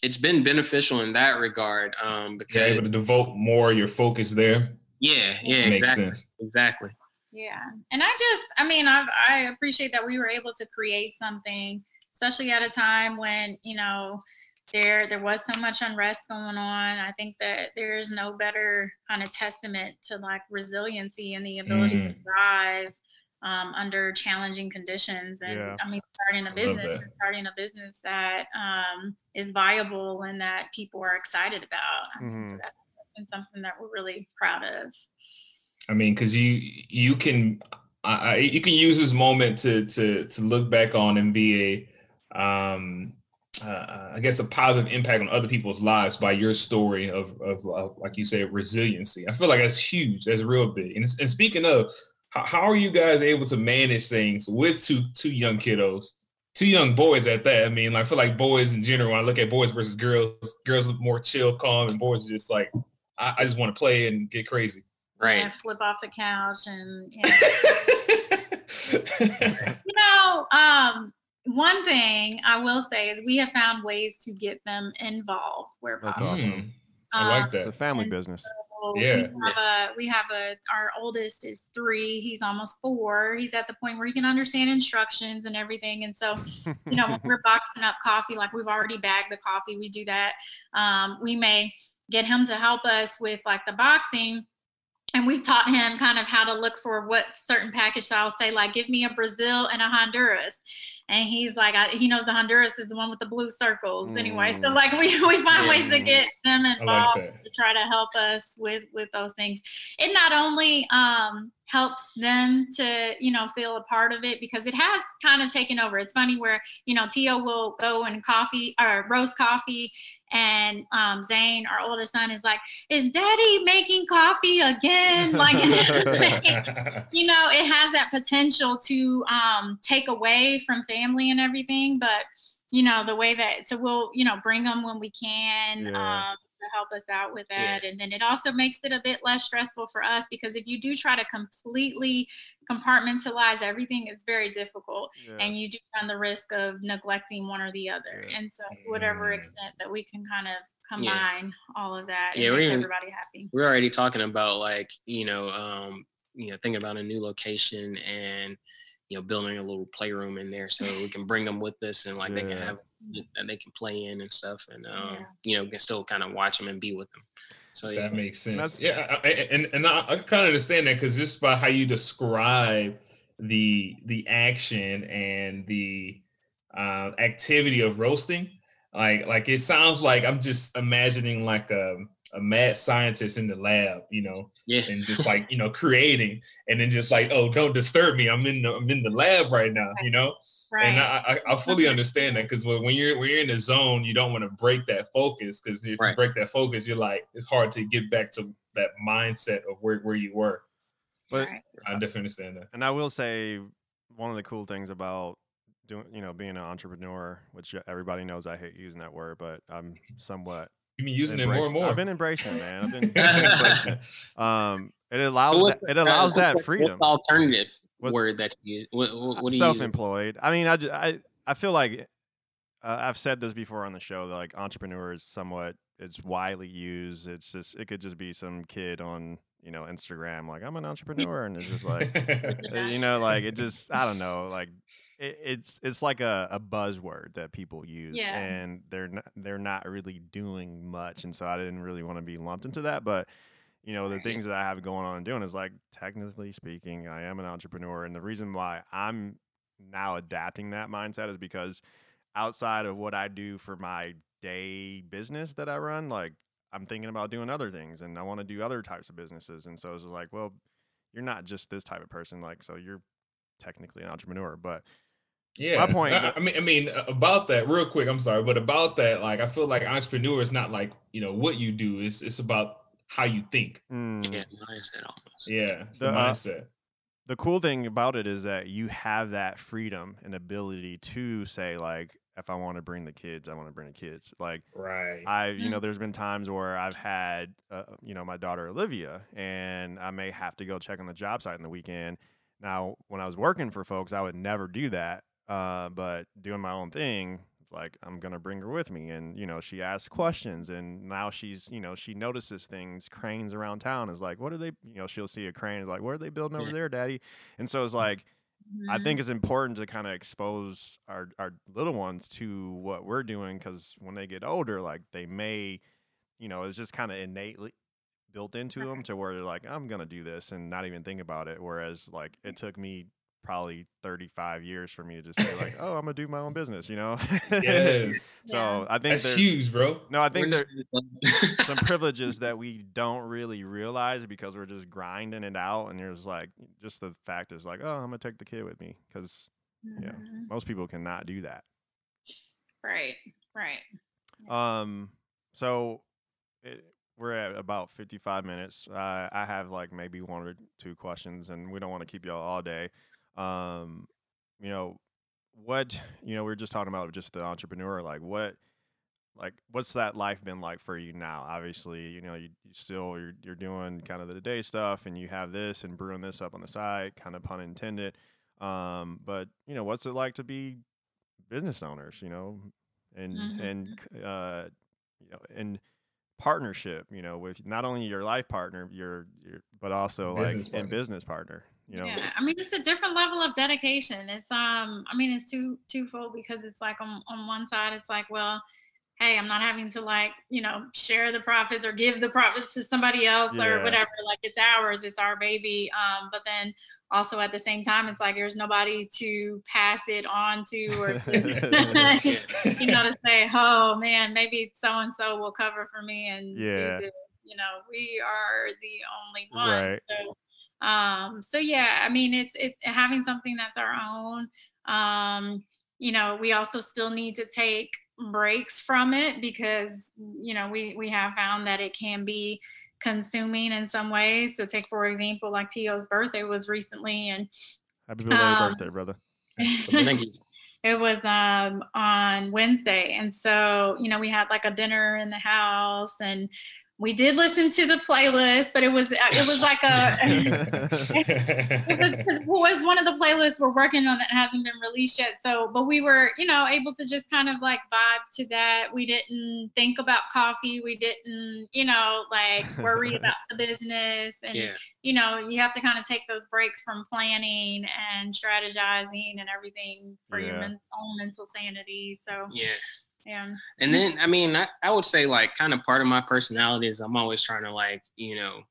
it's been beneficial in that regard. Um, because You're able to devote more of your focus there. yeah, yeah, Makes exactly, sense. exactly. Yeah. And I just, I mean, I, I appreciate that we were able to create something, especially at a time when, you know, there there was so much unrest going on. I think that there is no better kind of testament to like resiliency and the ability to Mm. thrive um, under challenging conditions. And Yeah. I mean, starting a business, starting a business that um, is viable and that people are excited about. I mean, so Mhm. that's been something that we're really proud of. I mean, because you you can I, I, you can use this moment to to to look back on and be a um uh, I guess a positive impact on other people's lives by your story of, of, of like you say resiliency. I feel like that's huge. That's real big. And, and speaking of, how, how are you guys able to manage things with two two young kiddos, two young boys at that? I mean, like, I feel like boys in general. When I look at boys versus girls, girls look more chill, calm, and boys are just like, I, I just want to play and get crazy. Right. And flip off the couch and you know, you know, um, one thing I will say is we have found ways to get them involved where That's possible. awesome. Mm, I like that It's a family business. We Yeah. have a, we have a, our oldest is three. He's almost four. He's at the point where he can understand instructions and everything. And so, you know, when we're boxing up coffee, like we've already bagged the coffee, we do that. Um, we may get him to help us with like the boxing. And we've taught him kind of how to look for what certain package styles say, like, give me a Brazil and a Honduras. And he's like, I, he knows the Honduras is the one with the blue circles anyway. So Mm. like we, we find ways to Mm. get them involved that. to try to help us with with those things. It not only um, helps them to you know feel a part of it because it has kind of taken over. It's funny where you know Tio will go and coffee or roast coffee, and um, Zane, our oldest son, is like, "Is Daddy making coffee again?" Like you know, it has that potential to um, take away from family and everything. But you know, the way that so we'll you know bring them when we can Yeah. um, to help us out with that, and then it also makes it a bit less stressful for us because if you do try to completely compartmentalize everything, it's very difficult, Yeah. and you do run the risk of neglecting one or the other. Yeah. And so, whatever Mm. extent that we can kind of Yeah. combine all of that, Yeah, we're even- everybody happy. we're already talking about like you know um you know thinking about a new location and you know building a little playroom in there so we can bring them with us and like they can have that they can play in and stuff and um Yeah. you know can still kind of watch them and be with them so yeah That makes sense. That's- yeah, I- I- and and I, I kind of understand that because just by how you describe the the action and the uh, activity of roasting, like like it sounds like I'm just imagining like a a mad scientist in the lab, you know, yeah and just like you know creating, and then just like oh don't disturb me, I'm in the I'm in the lab right now, you know. Right. And I, I, I fully understand that because when, when you're when you're in the zone, you don't want to break that focus because if you break that focus, you're like it's hard to get back to that mindset of where, where you were. But Right. I definitely understand that. and I will say one of the cool things about doing, you know, being an entrepreneur, which everybody knows I hate using that word, but I'm somewhat You've been using it more and more. I've been embracing it, man. I've been, I've been embracing it. Um, it allows So that, it allows uh, that what's the freedom. alternative What- word that you use what, what, what do you use? self-employed. I mean, I, ju- I, I feel like uh, I've said this before on the show that like entrepreneur is somewhat it's widely used. It's just it could just be some kid on you know Instagram like I'm an entrepreneur and it's just like uh, you know like it just I don't know like it, it's it's like a, a buzzword that people use Yeah. and they're not, they're not really doing much and so I didn't really want to be lumped into that but you know the things that I have going on and doing is like technically speaking I am an entrepreneur and the reason why I'm now adapting that mindset is because outside of what I do for my day business that I run like I'm thinking about doing other things and I want to do other types of businesses and so it's like well you're not just this type of person like so you're technically an entrepreneur but Yeah, my point, I, but- I mean, I mean, uh, about that, real quick. I'm sorry, but about that, like, I feel like entrepreneur is not like you know what you do. It's it's about how you think. mm, yeah mindset almost Yeah, it's the, The, uh, the cool thing about it is that you have that freedom and ability to say like if I want to bring the kids I want to bring the kids like Right. I, you know, Mm. there's been times where I've had, uh, you know, my daughter Olivia, and I may have to go check on the job site in the weekend. Now, when I was working for folks, I would never do that. Uh, but doing my own thing, like I'm gonna bring her with me, and you know, she asks questions, and now she's, you know, she notices things, cranes around town. Is like, what are they? You know, she'll see a crane, is like, what are they building over there, Daddy? And so it's like. I Mhm. think it's important to kind of expose our, our little ones to what we're doing because when they get older, like they may, you know, it's just kind of innately built into them to where they're like, I'm going to do this and not even think about it. Whereas, like, it took me probably 35 years for me to just say, like, oh, I'm going to do my own business, you know? yes, so Yeah. I think that's huge, bro. no, I think We're there, just- some privileges that we don't really realize because we're just grinding it out. And there's like, just the fact is like, oh, I'm going to take the kid with me because yeah. Mhm. most people cannot do that. Right. Right. Um, so it, we're at about 55 minutes. Uh, I have like maybe one or two questions, and we don't want to keep y'all all day. Um, you know, what you know, we are just talking about just the entrepreneur. Like, what, like, what's that life been like for you now? Obviously, you know, you, you still you're you're doing kind of the day stuff, and you have this and brewing this up on the side, kind of pun intended. Um, but you know, what's it like to be business owners? You know, and Mhm. and uh, you know, and partnership, you know, with not only your life partner, your, your but also like Business in partners. business partner. You know, Yeah, I mean it's a different level of dedication. It's um, I mean it's two twofold because it's like on on one side it's like well, hey, I'm not having to like you know share the profits or give the profits to somebody else Yeah. or whatever. Like it's ours, it's our baby. Um, but then also at the same time it's like there's nobody to pass it on to or to, you know to say oh man maybe so and so will cover for me and Yeah. do this. You know we are the only ones. Right. So um so yeah i mean it's it's having something that's our own um you know we also still need to take breaks from it because you know we we have found that it can be consuming in some ways so take for example like tio's birthday was recently and happy um, birthday, brother. Thank you. it was um on Wednesday and so you know we had like a dinner in the house and we did listen to the playlist but it was uh, it was like a it was, it was one of the playlists we're working on that hasn't been released yet. So, but we were, you know, able to just kind of like vibe to that. We didn't think about coffee. We didn't, you know, like worry about the business. And, Yeah. you know, you have to kind of take those breaks from planning and strategizing and everything for your Yeah. men- own mental sanity. So, Yeah. Yeah. And then, I mean, I, I would say like kind of part of my personality is I'm always trying to like, you know,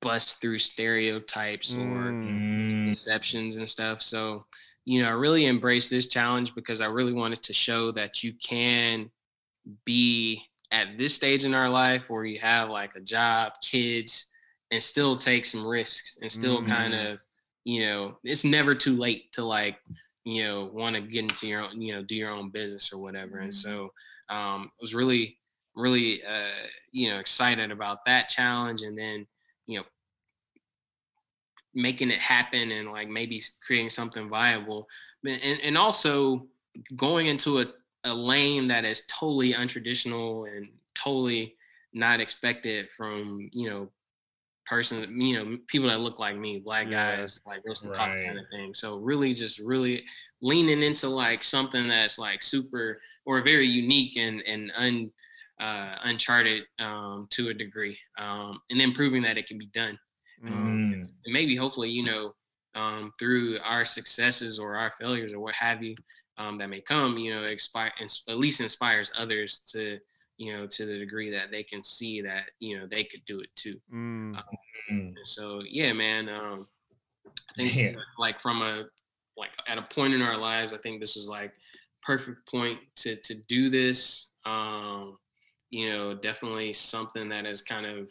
bust through stereotypes or Mm, Mm, conceptions and stuff. So, you know, I really embraced this challenge because I really wanted to show that you can be at this stage in our life where you have like a job, kids, and still take some risks and still kind Mhm. of, you know, it's never too late to like, you know, want to get into your own, you know, do your own business or whatever. And Mhm. so um, I was really, really, uh, you know, excited about that challenge. And then, you know, making it happen and like maybe creating something viable and, and also going into a, a lane that is totally untraditional and totally not expected from you know person you know people that look like me black Yeah. guys like roast and talk kind of thing. So really just really leaning into like something that's like super or very unique and and un uh, uncharted um, to a degree um, and then proving that it can be done. Mm, mm, and maybe hopefully you know um, through our successes or our failures or what have you um, that may come you know expire at least inspires others to you know to the degree that they can see that you know they could do it too mm. mm. and so yeah man um, i think Yeah. like from a like at a point in our lives i think this is like perfect point to to do this um you know definitely something that has kind of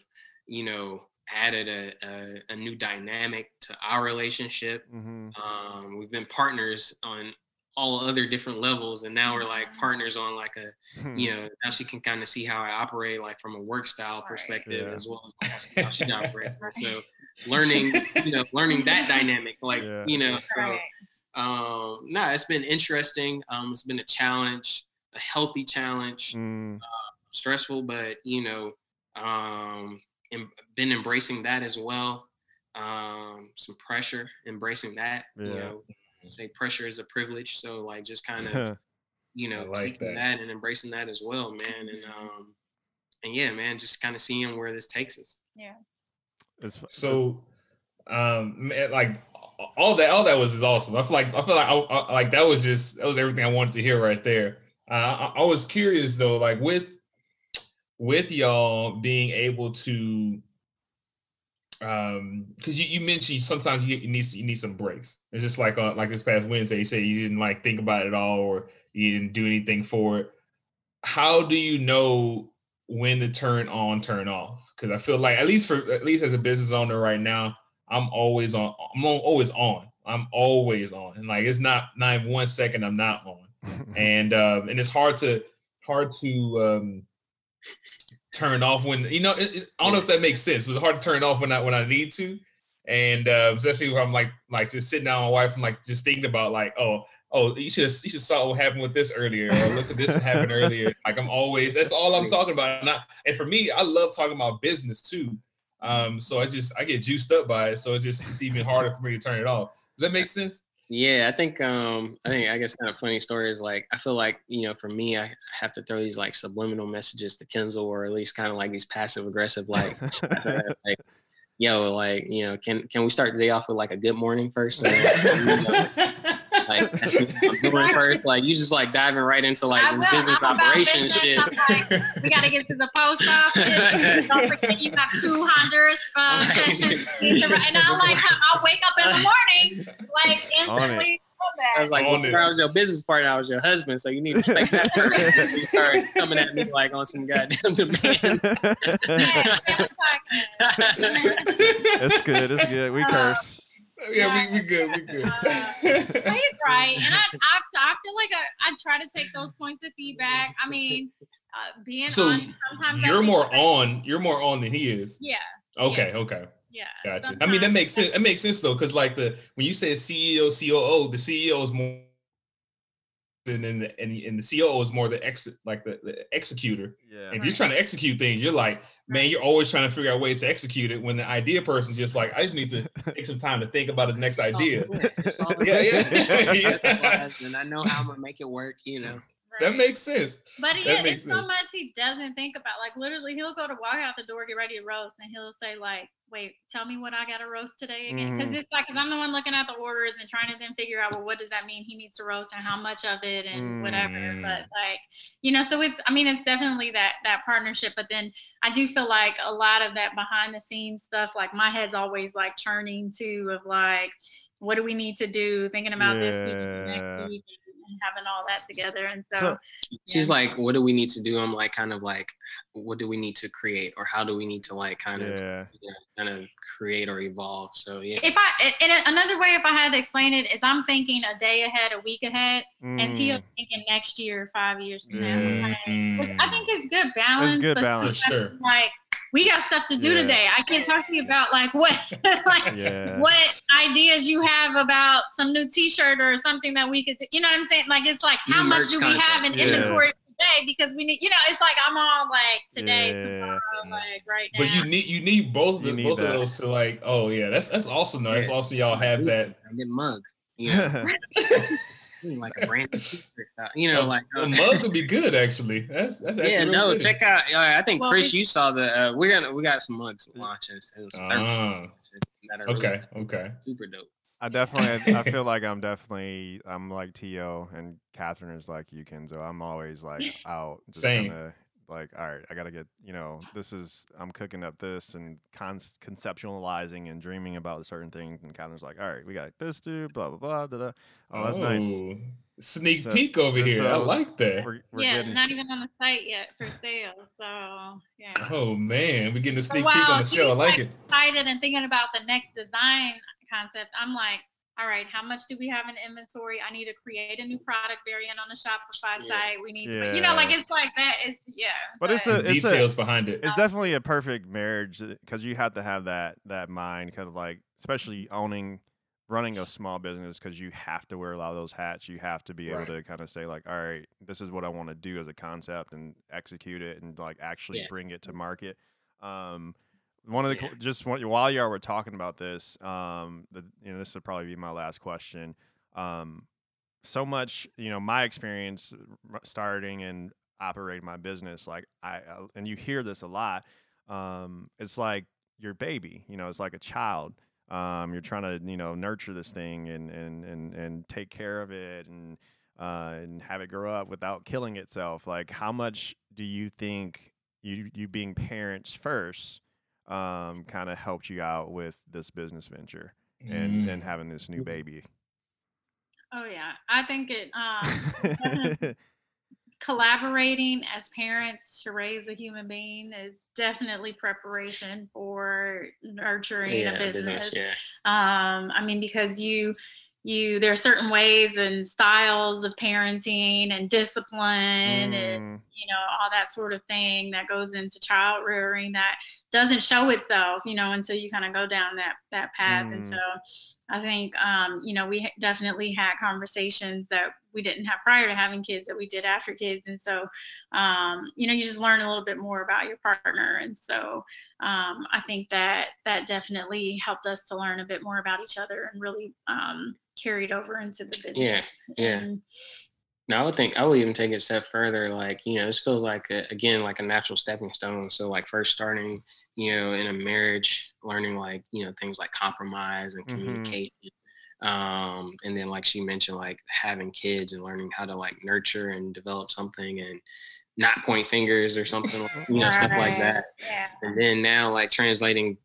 you know added a, a, a new dynamic to our relationship hmm um we've been partners on all other different levels and now we're like partners on like a Hmm. you know now she can kind of see how i operate like from a work style Right. perspective Yeah. as well as how she operates. And so learning you know learning that dynamic like Yeah. you know so, um no it's been interesting. Um it's been a challenge a healthy challenge Mm, stressful but you know um em- been embracing that as well. Um some pressure embracing that you know say pressure is a privilege so like just kind of you know like taking that. that. and embracing that as well man and um and yeah man just kind of seeing where this takes us Yeah. So, um, man, like all that, all that was is awesome. I feel like I feel like I, I- like that was just that was everything I wanted to hear right there. Uh, I, I was curious though, like with with y'all being able to, um, because you, you mentioned sometimes you, you need you need some breaks. It's just like uh, like this past Wednesday, you say you didn't like think about it at all, or you didn't do anything for it. How do you know when to turn on, turn off? Because I feel like at least for at least as a business owner right now, I'm always on. I'm al- always on. I'm always on, and like it's not not even one second I'm not on, and um, and it's hard to hard to um, turn off when you know. It, it- I don't know if that makes sense, but it's hard to turn off when I when I need to, and uh, especially when I'm like like just sitting down with my wife and like just thinking about like oh oh you should you should saw what happened with this earlier or look at this that happened earlier. Like I'm always that's all I'm talking about, and, I, and for me I love talking about business too. Um, so I just I get juiced up by it, so it just it's even harder for me to turn it off. Does that make sense? Yeah, I think um I think I guess kind of funny story is like I feel like, you know, for me I have to throw these like subliminal messages to Kenzel or at least kind of like these passive aggressive like like yo, like, you know, can can we start the day off with like a good morning first? Or, you know, like I'm doing first. Like you just like diving right into like this will. business I'm about operation business. shit. Like, we gotta get to the post office. Don't forget you have two Honduras uh, sessions. And I'm like I'll wake up in the morning like instantly. know I was like, well. I was your business partner, I was your husband, so you need to respect that first. you start coming at me like on some goddamn demand. Yeah, family podcast. it's good. It's good. We curse. Yeah, we, we good. We good. But he's right, and I, I, I feel like I, I try to take those points of feedback. I mean, uh, being So, on sometimes you're more like- on. You're more on than he is. Yeah, Okay. Okay. yeah. Gotcha. I mean, that makes sense. That makes sense though, because like the when you say CEO, COO, the CEO is more and then the, and, and the COO is more the ex like the, the executor. Yeah. If you're trying to execute things, you're like, man, you're always trying to figure out ways to execute it. When the idea person's just like, I just need to take some time to think about the next It's all idea. good. It's all Yeah, good. yeah. That's And I know how I'm gonna make it work, you know. That makes sense. But he, that it's so sense. much he doesn't think about. Like literally, he'll go to walk out the door, get ready to roast, and he'll say like, "Wait, tell me what I got to roast today again." Because Mhm. it's like, because I'm the one looking at the orders and trying to then figure out, well, what does that mean? He needs to roast and how much of it and whatever. Mm. But like, you know, so it's. I mean, it's definitely that that partnership. But then I do feel like a lot of that behind the scenes stuff, like my head's always like churning too of like, what do we need to do? Thinking about this week, next week, and having all that together. And so, So- She's like, what do we need to do? I'm like, kind of like, what do we need to create, or how do we need to like kind of you know, kind of create or evolve? So yeah. if I and another way if I had to explain it is I'm thinking a day ahead, a week ahead, and Tio's Mm, thinking next year, five years from now. Mm. Which I think is good balance. good balance. For sure. Like we got stuff to do Yeah. today. I can't talk to you about like what like Yeah. what ideas you have about some new T-shirt or something that we could. do. You know what I'm saying? Like it's like New how much do we have in. Yeah. inventory today? Because we need. You know, it's like I'm all like today, Yeah. tomorrow, like right now. But you need you need both of You the, need both that. of those to like, oh yeah, that's that's awesome. though. That's awesome. Y'all have that. I get mug. You know, like a brand t-shirt, uh, You know, like a uh, mug would be good actually. That's that's actually yeah, real no, good. check out. Uh, I think Well, Chris, we- you saw the. Uh, we're gonna we got some mugs launching. It was Ah, that really okay, okay. super dope. I definitely, I feel like I'm definitely, I'm like To, and Catherine is like you, Kenzel. I'm always like out, just Same. Kinda, like, all right, I gotta get, you know, this is, I'm cooking up this and con- conceptualizing and dreaming about certain things, and Catherine's like, all right, we got this dude, blah blah blah, da da. Oh, that's nice. Oh, Sneak So- peek over just here. I like that. We're, we're yeah, getting, not even on the site yet for sale. So yeah. Oh man, we're getting a So sneak peek on the show. I like like, it. excited and thinking about the next design concept, I'm like, all right, how much do we have in inventory? I need to create a new product variant on the Shopify Yeah. site. We need, to, you know, like it's like that. It's yeah. But it's The a- it's a- details behind it. it's definitely a perfect marriage because you have to have that that mind, kind of like, especially owning, running a small business, because you have to wear a lot of those hats. You have to be able to kind of say like, all right, this is what I want to do as a concept and execute it and like actually Yeah. bring it to market. Um, one of the Yeah. just one, while y'all were talking about this, um, the you know this would probably be my last question. Um, so much, you know, my experience starting and operating my business, like I, and you hear this a lot. Um, it's like your baby, you know, it's like a child. Um, you're trying to, you know, nurture this thing and and and and take care of it and uh, and have it grow up without killing itself. Like, how much do you think you you being parents first um, kind of helped you out with this business venture and and Mm. having this new baby? Oh yeah, I think it. Um, collaborating as parents to raise a human being is definitely preparation for nurturing Yeah, a business. Yeah. um i mean because you you there are certain ways and styles of parenting and discipline and Mm, you know all that sort of thing that goes into child rearing that doesn't show itself you know until you kind of go down that that path and Mm. so I think, um, you know, we definitely had conversations that we didn't have prior to having kids that we did after kids. And so, um, you know, you just learn a little bit more about your partner. And so um, I think that that definitely helped us to learn a bit more about each other and really um, carried over into the business. Yeah, yeah. And, No, I would think I would even take it a step further. Like, you know, this feels like a, again like a natural stepping stone. So like first starting, you know, in a marriage, learning like you know things like compromise and Mhm. communication, um, and then like she mentioned, like having kids and learning how to like nurture and develop something and not point fingers or something, you know, stuff like that. Yeah. And then now like translating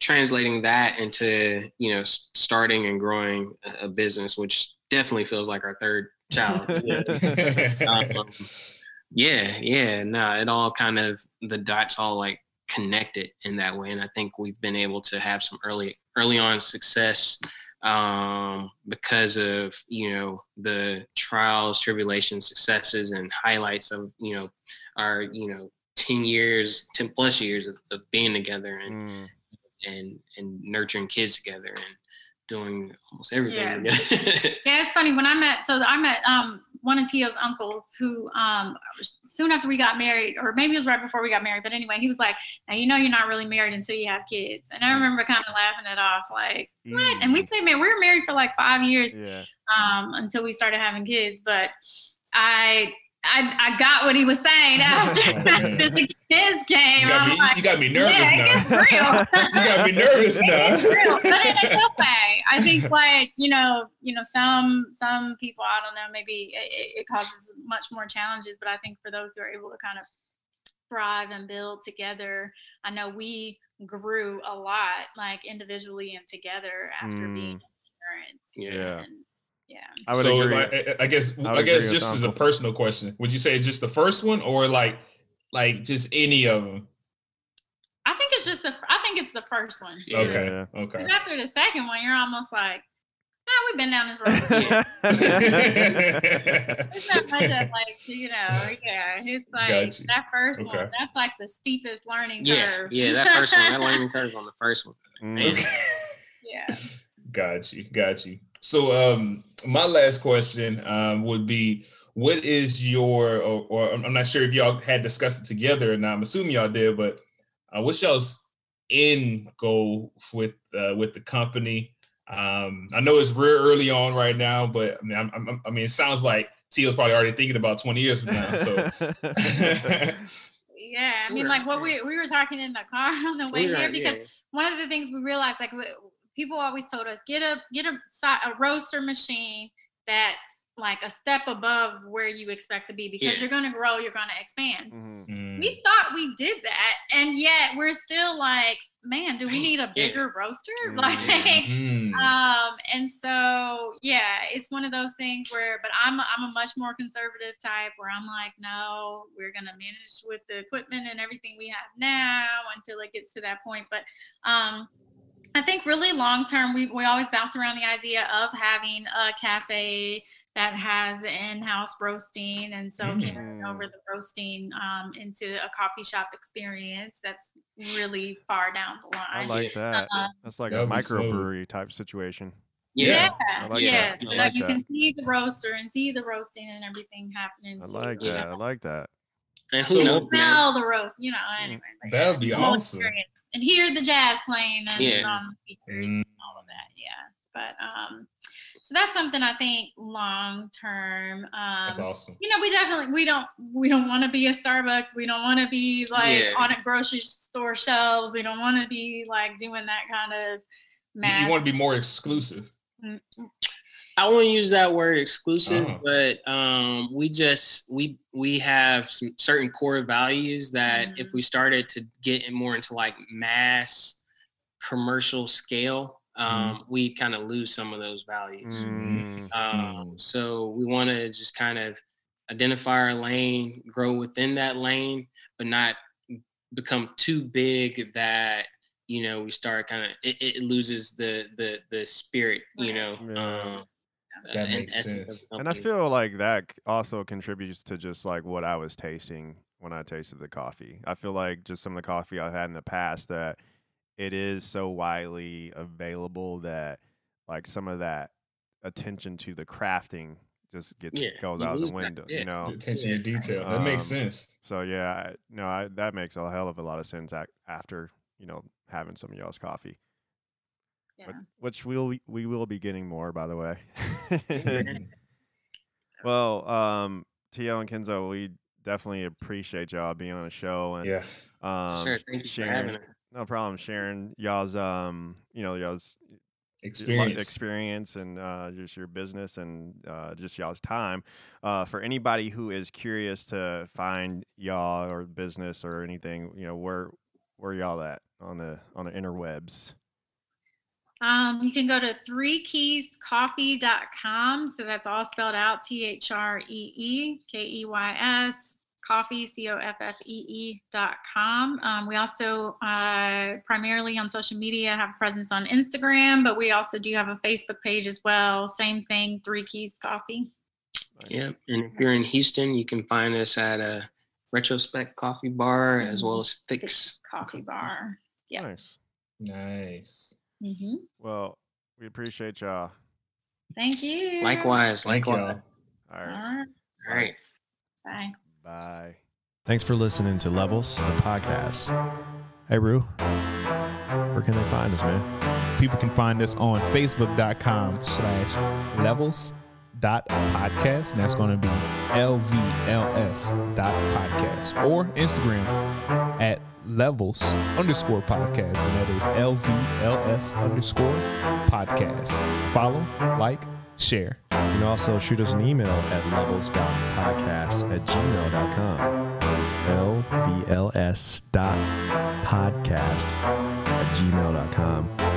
translating that into you know starting and growing a business, which definitely feels like our third child. Yeah. Um, yeah, yeah, no, it all kind of the dots all like connected in that way, and I think we've been able to have some early early on success um, because of you know the trials, tribulations, successes, and highlights of you know our you know ten years, ten plus years of, of being together and Mm. and and nurturing kids together and doing almost everything Yeah. Yeah, it's funny when I met. So I met um, one of Tio's uncles who, um, soon after we got married, or maybe it was right before we got married. But anyway, he was like, "Now you know you're not really married until you have kids." And I remember kind of laughing it off, like, "What?" And we say, "Man, we were married for like five years Yeah. um, until we started having kids." But I, I, I got what he was saying after, after the kids came. You got, me, like, you got me nervous yeah, now. real. you got me nervous now. But in a good way. I think like you know, you know, some some people, I don't know, maybe it, it causes much more challenges. But I think for those who are able to kind of thrive and build together, I know we grew a lot, like individually and together after being mm. parents. Yeah. And, yeah. I would so agree. like, I- I guess I would I, guess just as a personal question, would you say it's just the first one or like like just any of them? I think it's just the. I think it's the first one. Yeah. Okay. Yeah. Okay. 'Cause After the second one, you're almost like, ah, we've been down this road. It's not much of like, you know, yeah. It's like that first one. That's like the steepest learning yeah, curve. yeah, that first one, that learning curve on the first one. Mm. Okay. yeah. Got you. Got you. So um my last question um would be what is your or, or I'm I'm not sure if y'all had discussed it together and I'm assuming y'all did, but uh, what's y'all's end goal with uh, with the company? Um, I know it's real early on right now, but I mean, I'm, I'm, I mean, it sounds like Tio's probably already thinking about 20 years from now. So, Yeah. I mean, like what we we were talking in the car on the way We're here because yeah. one of the things we realized, like w- people always told us, get a get a a roaster machine that's like a step above where you expect to be because Yeah. you're going to grow, you're going to expand. Mhm. mm, We thought we did that, and yet we're still like, man, do we need a Yeah. bigger roaster? Mm, Like, mm, um, and so yeah, it's one of those things where, but I'm a, I'm a much more conservative type where I'm like, no, we're gonna manage with the equipment and everything we have now until it gets to that point. But um, I think really long term, we we always bounce around the idea of having a cafe that has in-house roasting, and so carrying over Mm. the roasting um, into a coffee shop experience. That's really far down the line. I like that. Uh, That's like That a would be smooth. microbrewery type situation. Yeah. I like yeah, that. So like you that. can see the roaster and see the roasting and everything happening. I too. like Yeah. that. I like that. And who knows. Smell the roast, you know. Anyway, That would be awesome. experience. And hear the jazz playing and Yeah. um, and all of that. Yeah, but um, so that's something I think long term. Um, that's awesome. you know, we definitely we don't we don't want to be a Starbucks. We don't want to be like Yeah. on a grocery store shelves. We don't want to be like doing that kind of You, want to be more exclusive. Mm, I won't use that word exclusive, Oh. but um, we just we we have some certain core values that if Mhm. we started to get in more into like mass commercial scale, um, we kind of lose some of those values. Mm. Um, so we want to just kind of identify our lane, grow within that lane, but not become too big that you know we start kind of it, it loses the the the spirit, you know. Yeah. Um, That and makes essence of sense. And I feel like that also contributes to just like what I was tasting when I tasted the coffee. I feel like just some of the coffee I've had in the past that it is so widely available that like some of that attention to the crafting just gets Yeah, goes you out the lose that, window. yeah. You know, The attention to detail. That makes Um, sense. so yeah, I, no, I, that makes a hell of a lot of sense after you know having some of y'all's coffee, Yeah. which we'll we will be getting more by the way. Well, um, Tio and Kenzel, we definitely appreciate y'all being on the show and yeah. um, sure. Thank you for having sharing. No problem, sharing y'all's um, you know, y'all's Experience. experience and uh, just your business and uh, just y'all's time. Uh, for anybody who is curious to find y'all or business or anything, you know, where where y'all at on the on the interwebs? Um, you can go to threekeyscoffee.com. So that's all spelled out T H R E E K E Y S coffee, C O F F E E dot com. Um, we also uh, primarily on social media have a presence on Instagram, but we also do have a Facebook page as well. Same thing, Three Keys Coffee. Nice. Yep. And if you're in Houston, you can find us at a Retrospect Coffee Bar as well as Fix. Fix Coffee Bar. Yep. Nice. Nice. Hmm Well, we appreciate y'all. Thank you. Likewise. Thank Likewise. y'all. All All right. right. All right. Bye. Bye. Thanks for listening to Levels, the podcast. Hey, Rue. Where can they find us, man? People can find us on facebook.com slash levels dot podcast and that's going to be lvls dot podcast or instagram at levels underscore podcast and that is lvls underscore podcast follow like share You can also shoot us an email at levels.podcast at gmail.com. It's L-V-L-S dot podcast at gmail.com.